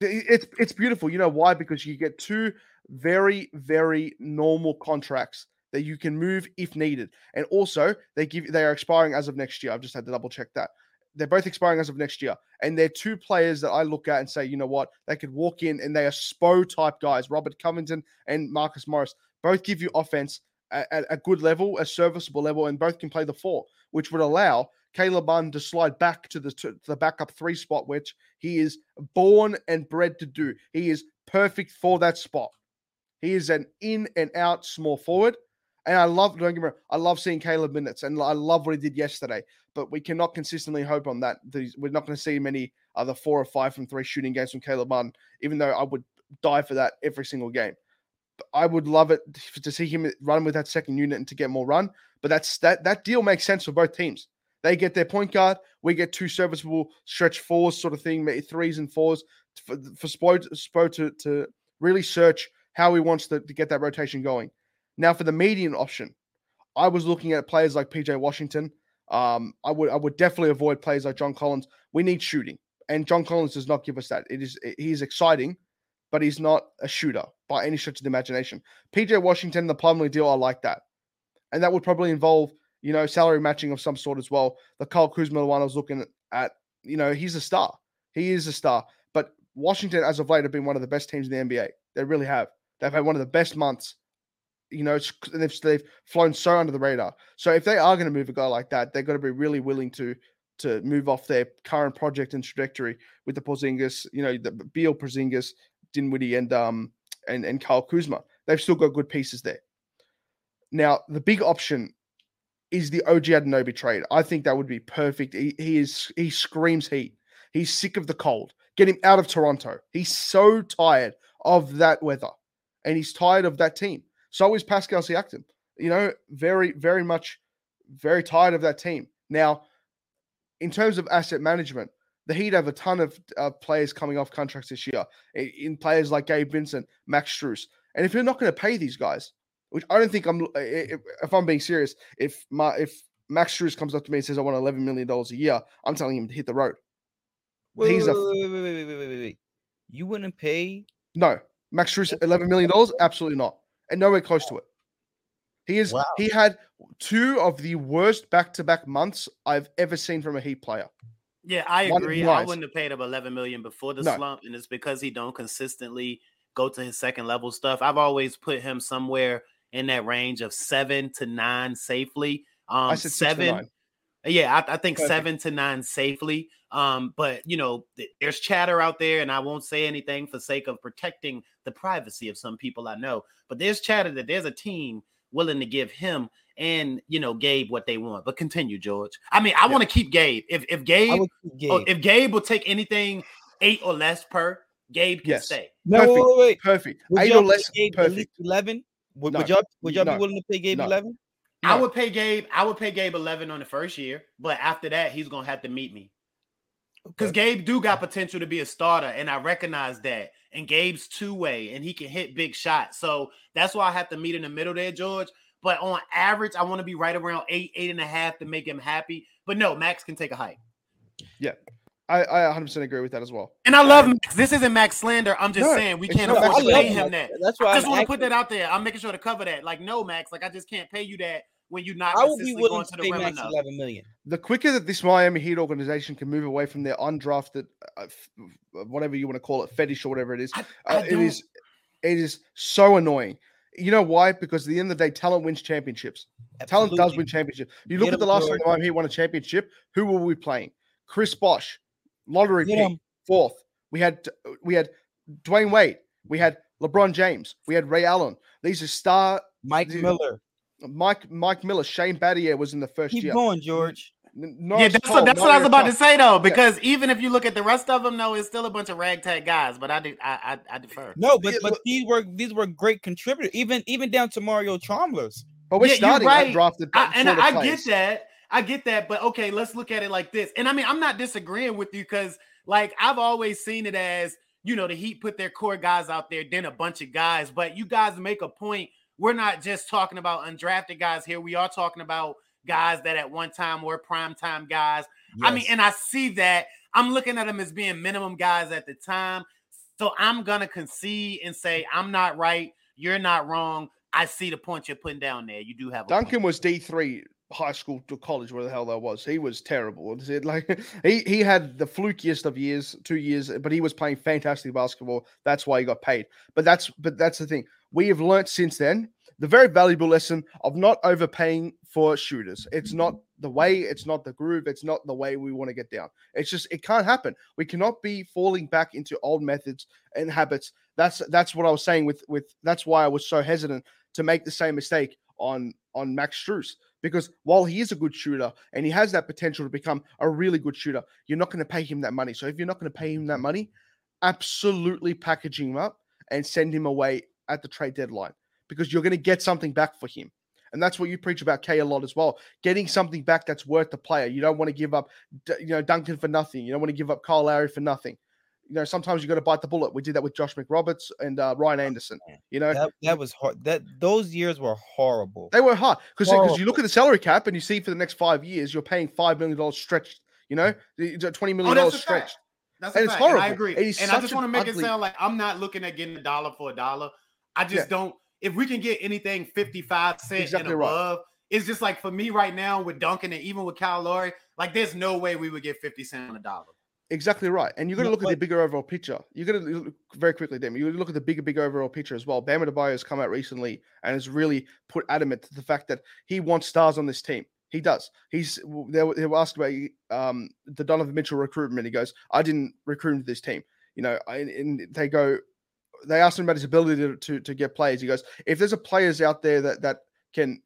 It- It's it's beautiful. You know why? Because you get two very very normal contracts that you can move if needed, and also they give they are expiring as of next year. I've just had to double check that. They're both expiring as of next year, and they're two players that I look at and say, you know what, they could walk in and they are Spo type guys. Robert Covington and Marcus Morris both give you offense at, at a good level, a serviceable level, and both can play the four, which would allow Caleb Bunn to slide back to the to the backup three spot, which he is born and bred to do. He is perfect for that spot. He is an in and out small forward. And I love, don't get me wrong, I love seeing Caleb minutes and I love what he did yesterday. But we cannot consistently hope on that. We're not going to see many other four or five from three shooting games from Caleb Bunn, even though I would die for that every single game. But I would love it to see him run with that second unit and to get more run. But that's that that deal makes sense for both teams. They get their point guard. We get two serviceable stretch fours, sort of thing, maybe threes and fours for for Spo, Spo to to really search how he wants to, to get that rotation going. Now for the median option, I was looking at players like PJ Washington. Um, I would I would definitely avoid players like John Collins. We need shooting, and John Collins does not give us that. It is he's exciting, but he's not a shooter by any stretch of the imagination. PJ Washington, the Plumlee deal, I like that, and that would probably involve you know salary matching of some sort as well. The Kyle Kuzma one I was looking at, you know, he's a star. He is a star, but Washington as of late have been one of the best teams in the NBA. They really have. They've had one of the best months you know, they've, they've flown so under the radar. So if they are going to move a guy like that, they've got to be really willing to to move off their current project and trajectory with the Porzingis, you know, the Beal, Porzingis, Dinwiddie, and um and and Kyle Kuzma. They've still got good pieces there. Now the big option is the OG Adenobi trade. I think that would be perfect. He, he is he screams heat. He's sick of the cold. Get him out of Toronto. He's so tired of that weather, and he's tired of that team. So is Pascal Siakam. You know, very, very much, very tired of that team. Now, in terms of asset management, the Heat have a ton of uh, players coming off contracts this year. In, in players like Gabe Vincent, Max Strus, and if you're not going to pay these guys, which I don't think I'm, if, if I'm being serious, if my if Max Strus comes up to me and says I want 11 million dollars a year, I'm telling him to hit the road. Wait, He's wait, a- wait, wait, wait, wait, wait, wait. You wouldn't pay No, Max Strus, 11 million dollars, absolutely not, and nowhere close to it. He is. Wow. He had two of the worst back-to-back months I've ever seen from a Heat player. Yeah, I One- agree. I wouldn't have paid him 11 million before the No. slump, and it's because he don't consistently go to his second level stuff. I've always put him somewhere in that range of seven to nine safely. Um, I said six to seven. nine. Yeah, I, I think Perfect. seven to nine safely. Um, but you know, th- there's chatter out there, and I won't say anything for sake of protecting the privacy of some people I know. But there's chatter that there's a team willing to give him and you know Gabe what they want. But continue, George. I mean, I Yeah. want to keep Gabe. If if Gabe, Gabe. oh, if Gabe will take anything eight or less per, Gabe can Yes. stay. no, perfect. wait, wait, wait. Perfect. Would Eight y'all or less. Gabe Perfect. eleven? Would, No. would y'all would y'all No. be willing to pay Gabe No. eleven? I would pay Gabe. I would pay Gabe 11 on the first year, but after that, he's gonna have to meet me. Because Gabe do got potential to be a starter, and I recognize that. And Gabe's two way, and he can hit big shots. So that's why I have to meet in the middle there, George. But on average, I want to be right around eight, eight and a half to make him happy. But no, Max can take a hike. I, I 100% agree with that as well. And I love Max. This isn't Max slander. I'm just No, saying we can't not. afford I to pay him Max. that. That's I why just I'm want to put that out there. I'm making sure to cover that. Like, no, Max, like I just can't pay you that when you're not I would be willing going to to the pay Max enough. eleven million. The quicker that this Miami Heat organization can move away from their undrafted, uh, whatever you want to call it, fetish or whatever it is, I, uh, I it don't- is, it is so annoying. You know why? Because at the end of the day, talent wins championships. Talent does win championships. You look Get at the last time George. the Miami Heat won a championship. Who were we playing? Chris Bosh, lottery Get pick, him. fourth. We had we had Dwyane Wade. We had LeBron James. We had Ray Allen. These are star Mike Dude, Miller. Mike Mike Miller. Shane Battier was in the first Keep year. going, George. N- yeah, that's, Cole, what, that's what I was Mario about to say though. Because even if you look at the rest of them, though, it's still a bunch of ragtag guys. But I do, I, I, I defer. No, but Yeah, but look- these were these were great contributors, even even down to Mario Chalmers. But we're Yeah, you're starting right. undrafted. I, and I, I players. get that. I get that. But okay, let's look at it like this. And I mean, I'm not disagreeing with you because, like, I've always seen it as you know, the Heat put their core guys out there, then a bunch of guys. But you guys make a point. We're not just talking about undrafted guys here. We are talking about guys that at one time were prime time guys. I mean, and I see that. I'm looking at them as being minimum guys at the time. So I'm gonna concede and say I'm not right. You're not wrong. I see the point you're putting down there. You do have a point. Duncan was D three high school to college, where the hell that was. He was terrible. Like he he had the flukiest of years, two years, but he was playing fantastic basketball. That's why he got paid. But that's but that's the thing. We have learnt since then the very valuable lesson of not overpaying for shooters. It's not the way, it's not the groove, it's not the way we want to get down. It's just it can't happen. We cannot be falling back into old methods and habits. That's that's what I was saying with with that's why I was so hesitant to make the same mistake on on Max Strus because while he is a good shooter and he has that potential to become a really good shooter, you're not going to pay him that money. So if you're not going to pay him that money, absolutely package him up and send him away at the trade deadline because you're going to get something back for him. And that's what you preach about K a lot as well. Getting something back that's worth the player. You don't want to give up, you know, Duncan for nothing. You don't want to give up Kyle Lowry for nothing. You know, sometimes you got to bite the bullet. We did that with Josh McRoberts and uh, Ryan Anderson. You know, that, that was hard. That those years were horrible. they were hard because because you look at the salary cap and you see for the next five years you're paying five million dollars stretched. You know, The- the twenty million Oh, that's dollars a fact. stretched. That's And it's fact. and I agree. It is And I just want to make ugly- it sound like I'm not looking at getting a dollar for a dollar. I just Yeah. don't. If we can get anything 55 cents Exactly and right. above, it's just like for me right now with Duncan and even with Kyle Lowry, like there's no way we would get 50 cents on a dollar. Exactly right. And you got to look at the bigger overall picture. You got to look very quickly, Damon. You look at the bigger, bigger overall picture as well. Bam Adebayo has come out recently and has really put adamant to the fact that he wants stars on this team. He does. He's they were, they were asked about um, the Donovan Mitchell recruitment. He goes, "I didn't recruit him to this team." You know, I- and they go, they asked him about his ability to, to to get players. He goes, "If there's a players out there that that can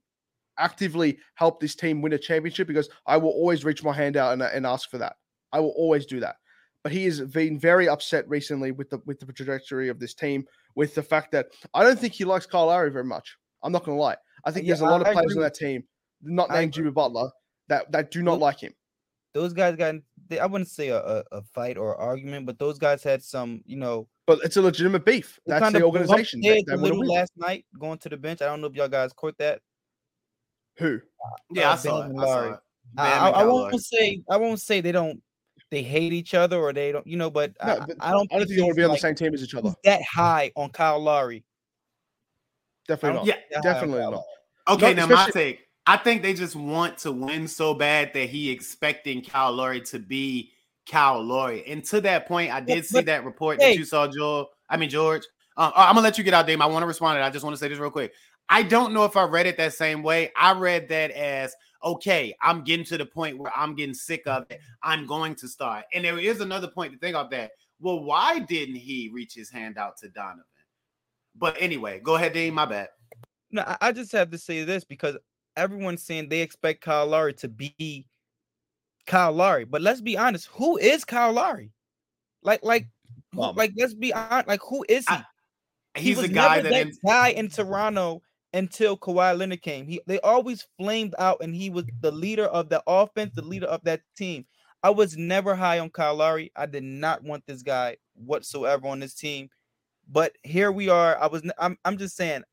actively help this team win a championship, because I will always reach my hand out and, and ask for that. I will always do that." But he has been very upset recently with the with the trajectory of this team, with the fact that I don't think he likes Kyle Lowry very much. I'm not going to lie. I think Yeah, there's a lot I- of players agree on that team, not named Jimmy Butler, that that do not like him. Those guys got. They, I wouldn't say a, a, a fight or argument, but those guys had some. You know, But it's a legitimate beef. That's kinda the bumped organization. They, heads they a wanna little last night going to the bench. I don't know if y'all guys caught that. Who? Yeah, Uh, I saw it. I saw it. I, I, I won't Lowry. say I won't say they don't they hate each other or they don't you know, but, No, I, but I don't I don't think they want to be on the same team as each other. that high on Kyle Lowry. Definitely not. Yeah, That high on Definitely not. Okay, No, now my take. I think they just want to win so bad that he expecting Kyle Lowry to be Kyle Lowry. And to that point, I did see that report that you saw, Joel. I mean George. Um, I'm gonna let you get out, Dame. I want to respond to. I just want to say this real quick. I don't know if I read it that same way. I read that as okay, I'm getting to the point where I'm getting sick of it. I'm going to start. And there is another point to think of that. Well, why didn't he reach his hand out to Donovan? But anyway, go ahead, Dean. My bad. No, I, I just have to say this because everyone's saying they expect Kyle Lowry to be Kyle Lowry. But let's be honest, who is Kyle Lowry? Like, like, who- like, let's be honest, like, who is he? I- He He's was a guy never that, in, guy in Toronto until Kawhi Leonard came. He they always flamed out, and he was the leader of the offense, the leader of that team. I was never high on Kyle Lowry. I did not want this guy whatsoever on this team. But here we are. I was. I'm. I'm just saying.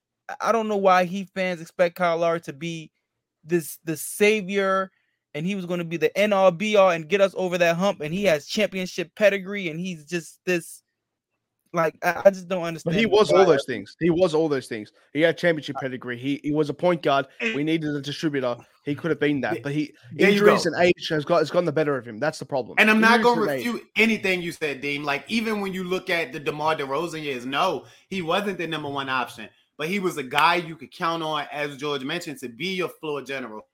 I- don't know why Heat fans expect Kyle Lowry to be this the savior, and he was going to be the end all be all and get us over that hump. And he has championship pedigree, and he's just this. Like I, I just don't understand. But he was why all those things. He was all those things. He had championship pedigree. He he was a point guard. We needed a distributor. He could have been that, but he There injuries and age has got has gotten the better of him. That's the problem. And I'm not going to and age. refute anything you said, Dean. Like even when you look at the DeMar DeRozan years, no, he wasn't the number one option, but he was a guy you could count on, as George mentioned, to be your floor general.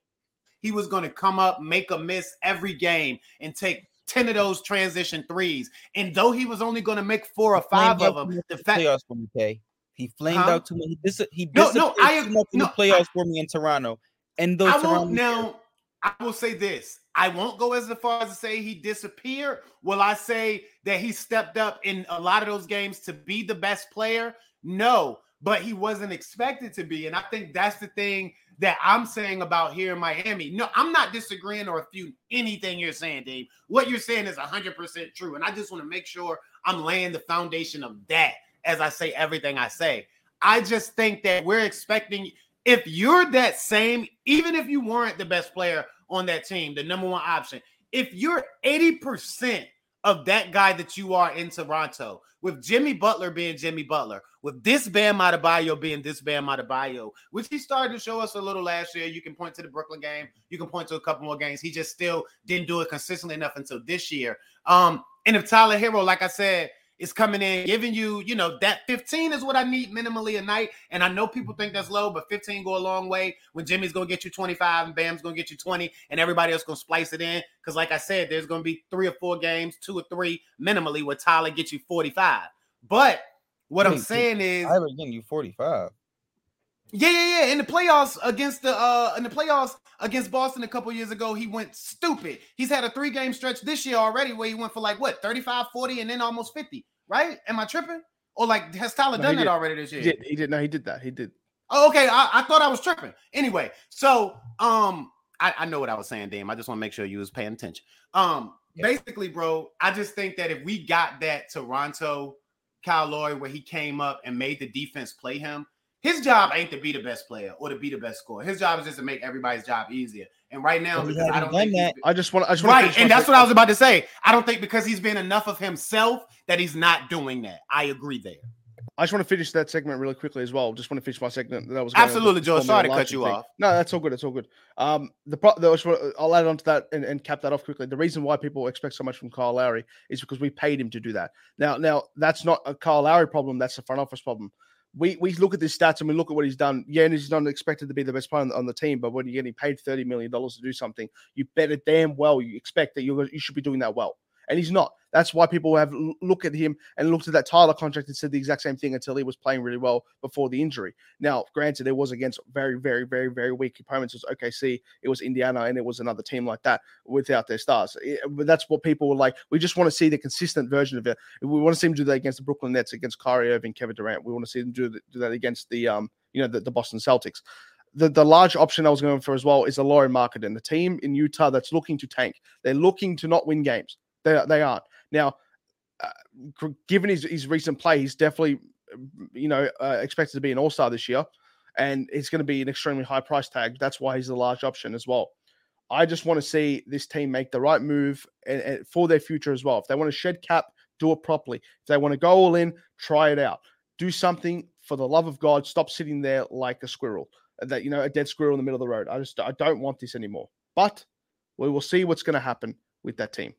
He was going to come up, make a miss every game, and take ten of those transition threes. And though he was only going to make four or five of them, the fact playoffs for me, Kay. He flamed Huh? out too much. He, dis- he No, no, I too much no, the I- playoffs for me in Toronto. And though I Toronto won't now. I will say this: I won't go as far as to say he disappeared. Will I say that he stepped up in a lot of those games to be the best player? No, but he wasn't expected to be. And I think that's the thing that I'm saying about here in Miami. No, I'm not disagreeing or refuting anything you're saying, Dave. What you're saying is 100% true. And I just want to make sure I'm laying the foundation of that as I say everything I say. I just think that we're expecting, if you're that same, even if you weren't the best player on that team, the number one option, if you're 80% of that guy that you are in Toronto, with Jimmy Butler being Jimmy Butler, with this Bam Adebayo being this Bam Adebayo, which he started to show us a little last year. You can point to the Brooklyn game. You can point to a couple more games. He just still didn't do it consistently enough until this year. Um, and if Tyler Herro, like I said, is coming in, giving you, you know, that 15 is what I need minimally a night. And I know people think that's low, but 15 go a long way when Jimmy's gonna get you 25 and Bam's gonna get you 20, and everybody else gonna splice it in. Because, like I said, there's gonna be three or four games, two or three minimally, where Tyler gets you 45. But what I'm saying is, I was getting you 45. Yeah, yeah, yeah. In the playoffs against the uh in the playoffs against Boston a couple years ago, he went stupid. He's had a three-game stretch this year already where he went for like what 35, 40, and then almost 50 right? Am I tripping? Or like has Tyler no, done that already this year? He did. He did. No, he did that. He did. Oh, okay. I, I thought I was tripping. Anyway, so um, I, I know what I was saying, Dame. I just want to make sure you was paying attention. Um, yeah. basically, bro, I just think that if we got that Toronto Kyle Lowry where he came up and made the defense play him, his job ain't to be the best player or to be the best scorer. His job is just to make everybody's job easier. And right now, because I don't think that. I just want, I just want right, and that's what I was about to say. I don't think because he's been enough of himself that he's not doing that. I agree there. I just want to finish that segment really quickly as well. Just want to finish my segment that I was absolutely, Joe. Sorry to cut you thing. off. No, that's all good. It's all good. Um, the, pro- the I'll add on to that and, and cap that off quickly. The reason why people expect so much from Kyle Lowry is because we paid him to do that. Now, now that's not a Kyle Lowry problem. That's a front office problem we we look at his stats and we look at what he's done. Yeah, and he's not expected to be the best player on, on the team, but when you're getting paid thirty million dollars to do something, you better damn well you expect that you you should be doing that well and he's not. That's why people have looked at him and looked at that Tyler contract and said the exact same thing until he was playing really well before the injury. Now, granted, it was against very, very, very, very weak opponents. It was OKC, it was Indiana, and it was another team like that without their stars. But that's what people were like. We just want to see the consistent version of it. We want to see him do that against the Brooklyn Nets, against Kyrie Irving, Kevin Durant. We want to see him do, do that against the um, you know, the, the Boston Celtics the, the large option I was going for as well is a Lauri Markkanen, the team in Utah that's looking to tank. They're looking to not win games. They, they aren't. Now, uh, given his, his recent play, he's definitely, you know, uh, expected to be an all star this year. And it's going to be an extremely high price tag. That's why he's a large option as well. I just want to see this team make the right move and, and for their future as well. If they want to shed cap, do it properly. If they want to go all in, try it out. Do something for the love of God. Stop sitting there like a squirrel, that you know, a dead squirrel in the middle of the road. I just I don't want this anymore. But we will see what's going to happen with that team.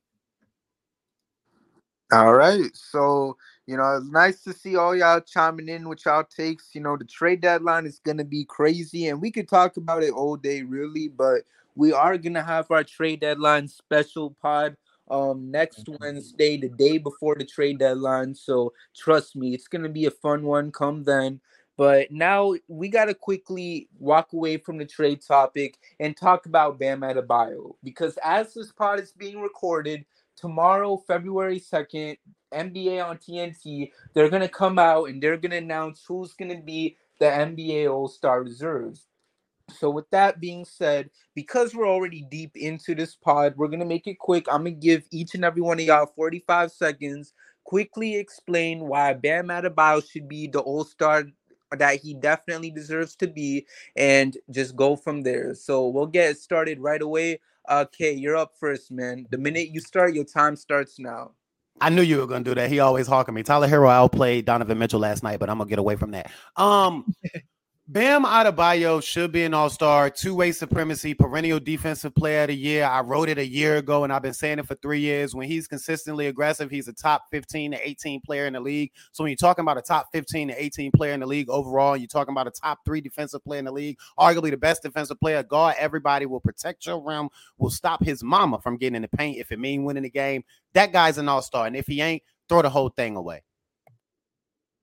All right. So, you know, it's nice to see all y'all chiming in with y'all takes. You know, the trade deadline is going to be crazy, and we could talk about it all day, really, but we are going to have our trade deadline special pod um next. Wednesday, the day before the trade deadline. So, trust me, it's to be a fun one come then. But now we got to quickly walk away from the trade topic and talk about Bam Adebayo because as this pod is being recorded, tomorrow, February 2nd, NBA on TNT, they're going to come out and they're going to announce who's going to be the NBA All Star reserves. So, with that being said, because we're already deep into this pod, we're going to make it quick. I'm going to give each and every one of y'all 45 seconds. Quickly explain why Bam Adebayo should be the All Star that he definitely deserves to be, and just go from there. So, we'll get started right away. Okay, you're up first, man. The minute you start, your time starts now. I knew you were gonna do that. He always hawking me. Tyler Herro outplayed Donovan Mitchell last night, but I'm gonna get away from that. Um, Bam Adebayo should be an all star, two way supremacy, perennial defensive player of the year. I wrote it a year ago and I've been saying it for three years. When he's consistently aggressive, he's a top 15 to 18 player in the league. So when you're talking about a top 15 to 18 player in the league overall, you're talking about a top three defensive player in the league, arguably the best defensive player. God, everybody will protect your rim, will stop his mama from getting in the paint if it means winning the game. That guy's an all star. And if he ain't, throw the whole thing away.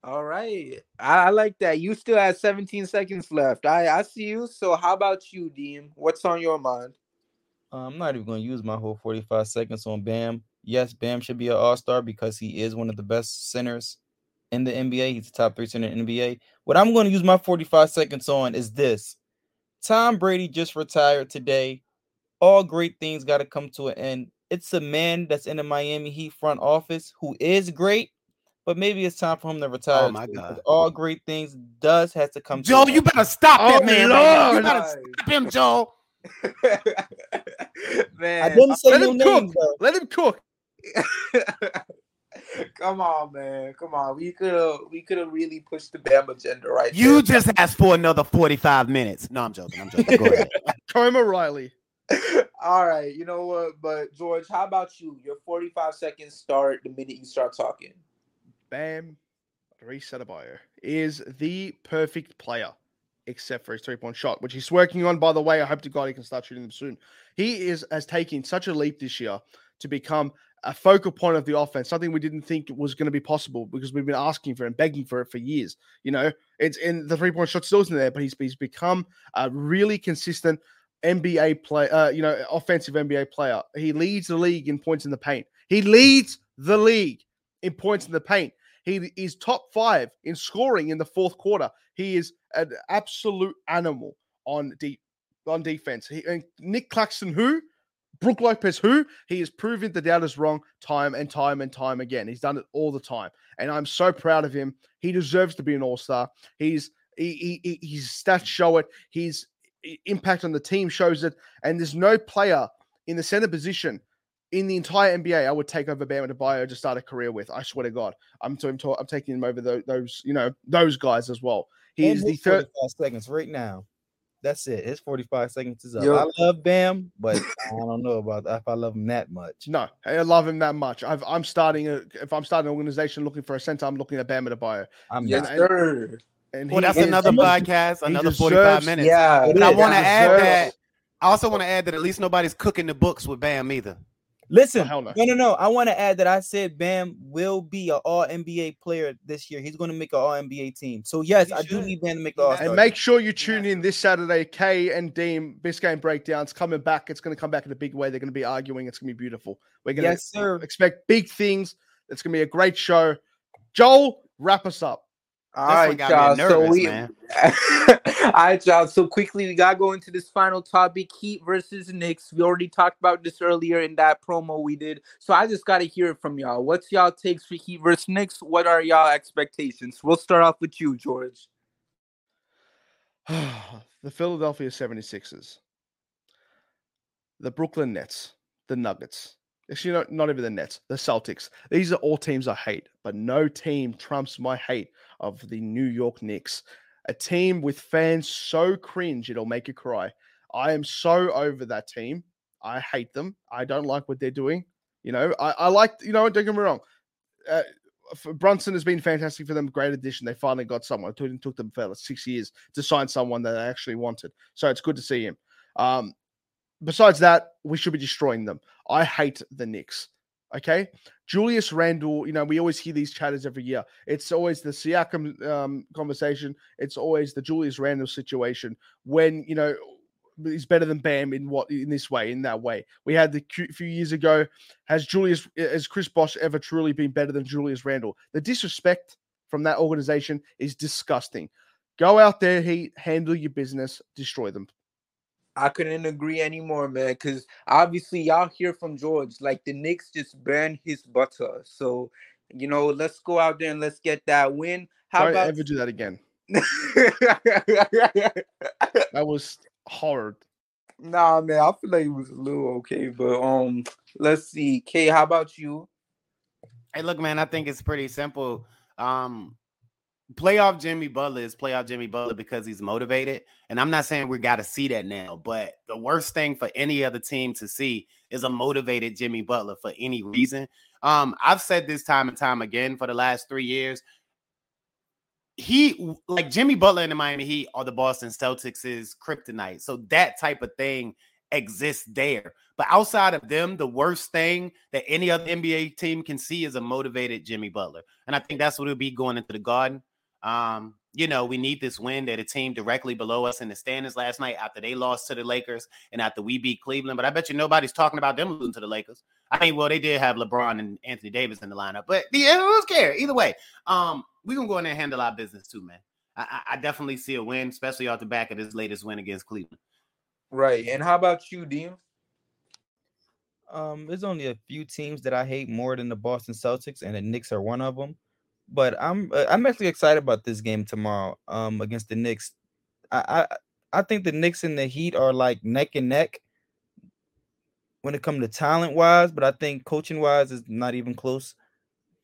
All right. I, I, like that. You still have 17 seconds left. I, I see you. So how about you, Deem? What's on your mind? Uh, I'm not even going to use my whole 45 seconds on Bam. Yes, Bam should be an all star because he is one of the best centers in the NBA. He's the top three center in the NBA. What I'm going to use my 45 seconds on is this Tom Brady just retired today. All great things got to come to an end. It's a man that's in the Miami Heat front office who is great, but maybe it's time for him to retire. Oh, my God. All great things does have to come. Joe, an you better stop that Oh, man. right now. You better stop him, Joe. man, I didn't say Let no him cook. though. Let him cook. come on, man. Come on. We could have we could have really pushed the Bam agenda right You there. just asked for another 45 minutes. No, I'm joking. I'm joking. Go ahead. Coma Riley. All right, you know what? But George, how about you? Your 45 seconds start the minute you start talking. Bam Reset Adebayo is the perfect player, except for his three-point shot, which he's working on. By the way, I hope to God he can start shooting them soon. He is has taken such a leap this year to become a focal point of the offense, something we didn't think was going to be possible because we've been asking for and begging for it for years. You know, it's in the three-point shot still isn't there, but he's he's become a really consistent NBA play, uh, you know, offensive NBA player. He leads the league in points in the paint. He leads the league in points in the paint. He is top five in scoring in the fourth quarter. He is an absolute animal on deep on defense. He, Nic Claxton, who Brook Lopez, who he has proven the doubters wrong time and time and time again. He's done it all the time, and I'm so proud of him. He deserves to be an All Star. He's he, he, he- his stats show it. His impact on the team shows it, and there's no player in the center position in the entire NBA I would take over Bam Adebayo to start a career with. I swear to God, I'm to, I'm, to, I'm taking him over those, those you know those guys as well. He And is the his third. 45 seconds right now. That's it. His 45 seconds is up. Yo. I love Bam, but I don't know about if I love him that much. No, I love him that much. I've, I'm starting a if I'm starting an organization looking for a center, I'm looking at Bam Adebayo, I'm Yes, not. sir. and Well, he that's another he- podcast, another deserves- 45 minutes. Yeah. But I want to add that. I also want to add that at least nobody's cooking the books with Bam either. Listen, hell no. no, no, no. I want to add that I said Bam will be an All NBA player this year. He's going to make an All NBA team. So yes, He I do need Bam to make He All. And make sure you tune in this Saturday. K and Deem Biscayne breakdowns coming back. It's going to come back in a big way. They're going to be arguing. It's going to be beautiful. We're going to sir. expect big things. It's going to be a great show. Joel, wrap us up. All This one right, got me y'all. so we, all right, y'all. So quickly, we gotta go into this final topic: Heat versus Knicks. We already talked about this earlier in that promo we did. So I just gotta hear it from y'all. What's y'all takes for Heat versus Knicks? What are y'all expectations? We'll start off with you, George. the Philadelphia 76ers, the Brooklyn Nets, the Nuggets. Actually, not, not even the Nets, the Celtics. These are all teams I hate, but no team trumps my hate of the New York Knicks. A team with fans so cringe it'll make you cry. I am so over that team. I hate them. I don't like what they're doing. You know, I, I like, you know, don't get me wrong. Uh, Brunson has been fantastic for them. Great addition. They finally got someone. It took, them for like six years to sign someone that they actually wanted. So it's good to see him. Um, besides that, we should be destroying them. I hate the Knicks. Okay. Julius Randle, you know, we always hear these chatters every year. It's always the Siakam um, conversation. It's always the Julius Randle situation when, you know, he's better than Bam in what in this way, in that way. We had the few years ago. Has Julius, has Chris Bosh ever truly been better than Julius Randle? The disrespect from that organization is disgusting. Go out there, he handle your business, destroy them. I couldn't agree anymore, man. Because obviously, y'all hear from George, like the Knicks just burned his butter. So, you know, let's go out there and let's get that win. How Don't about ever do that again. That was hard. nah, man? I feel like it was a little okay, but um, let's see. Kay, how about you? Hey, look, man, I think it's pretty simple. Um, playoff Jimmy Butler is playoff Jimmy Butler because he's motivated. And I'm not saying we got to see that now, but the worst thing for any other team to see is a motivated Jimmy Butler for any reason. Um, I've said this time and time again for the last three years. He like Jimmy Butler in the Miami Heat or the Boston Celtics is kryptonite. So that type of thing exists there. But outside of them, the worst thing that any other NBA team can see is a motivated Jimmy Butler. And I think that's what it'll be going into the garden. Um, you know, we need this win that a team directly below us in the standings last night after they lost to the Lakers and after we beat Cleveland. But I bet you nobody's talking about them losing to the Lakers. I mean, well, they did have LeBron and Anthony Davis in the lineup, but yeah, who's care? Either way, um, we're gonna go in there and handle our business too, man. I, I definitely see a win, especially off the back of this latest win against Cleveland. Right. And how about you, Dean? Um, there's only a few teams that I hate more than the Boston Celtics, and the Knicks are one of them. But I'm uh, I'm actually excited about this game tomorrow um against the Knicks. I I, I think the Knicks and the Heat are like neck and neck when it comes to talent wise, but I think coaching wise is not even close.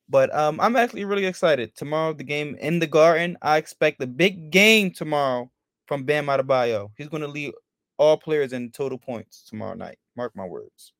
But um, I'm actually really excited. Tomorrow, the game in the Garden. I expect a big game tomorrow from Bam Adebayo. He's going to lead all players in total points tomorrow night. Mark my words.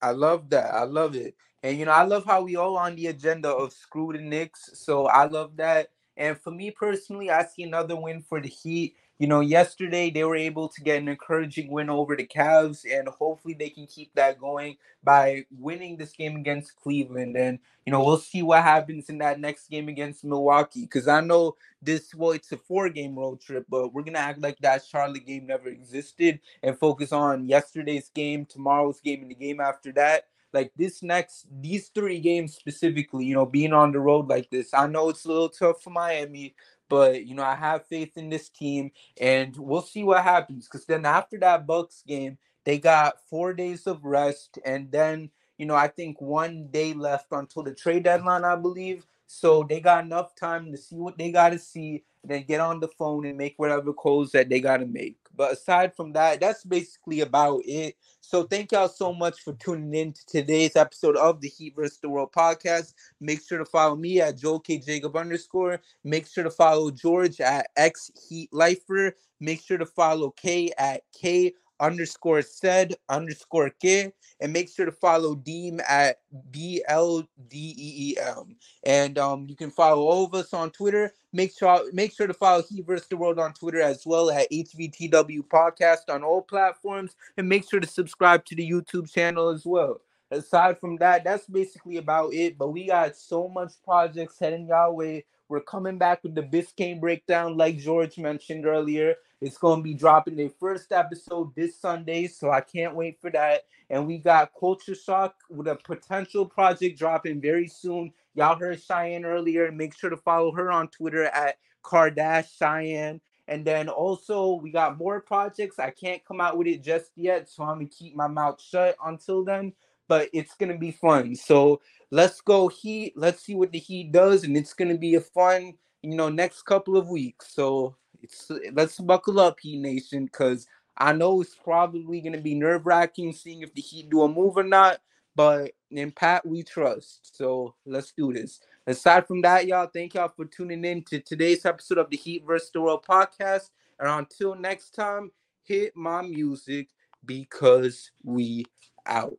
I love that. I love it. And you know, I love how we all on the agenda of screw the Knicks. So I love that. And for me personally, I see another win for the Heat. You know, yesterday they were able to get an encouraging win over the Cavs, and hopefully they can keep that going by winning this game against Cleveland. And you know, we'll see what happens in that next game against Milwaukee. Because I know this, well, it's a four-game road trip, but we're gonna act like that Charlotte game never existed and focus on yesterday's game, tomorrow's game, and the game after that like this next these three games specifically, you know, being on the road like this. I know it's a little tough for Miami, but you know, I have faith in this team and we'll see what happens cuz then after that Bucks game, they got 4 days of rest and then, you know, I think one day left until the trade deadline, I believe. So they got enough time to see what they got to see, and then get on the phone and make whatever calls that they got to make. But aside from that, that's basically about it. So thank y'all so much for tuning in to today's episode of the Heat vs. the World podcast. Make sure to follow me at Joel K Jacob underscore. Make sure to follow George at X Heat Lifer. Make sure to follow K at K underscore said underscore K and make sure to follow Deem at B L D E E M. And um, you can follow all of us on Twitter. Make sure make sure to follow Heat vs. the World on Twitter as well at HVTW Podcast on all platforms, and make sure to subscribe to the YouTube channel as well. Aside from that, that's basically about it. But we got so much projects heading y'all way. We're coming back with the Biscayne breakdown, like George mentioned earlier. It's going to be dropping their first episode this Sunday, so I can't wait for that. And we got Culture Shock with a potential project dropping very soon. Y'all heard Cheyenne earlier. Make sure to follow her on Twitter at Cardash Cheyenne. And then also we got more projects. I can't come out with it just yet, so I'm gonna keep my mouth shut until then. But it's gonna be fun. So let's go Heat. Let's see what the Heat does, and it's gonna be a fun, you know, next couple of weeks. So it's let's buckle up, Heat Nation, because I know it's probably going to be nerve wracking seeing if the Heat do a move or not, but in Pat, we trust. So let's do this. Aside from that, y'all, thank y'all for tuning in to today's episode of the Heat vs. the World podcast. And until next time, hit my music because we out.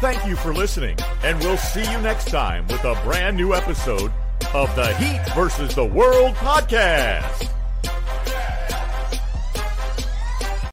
Thank you for listening, and we'll see you next time with a brand new episode of the Heat versus the World podcast.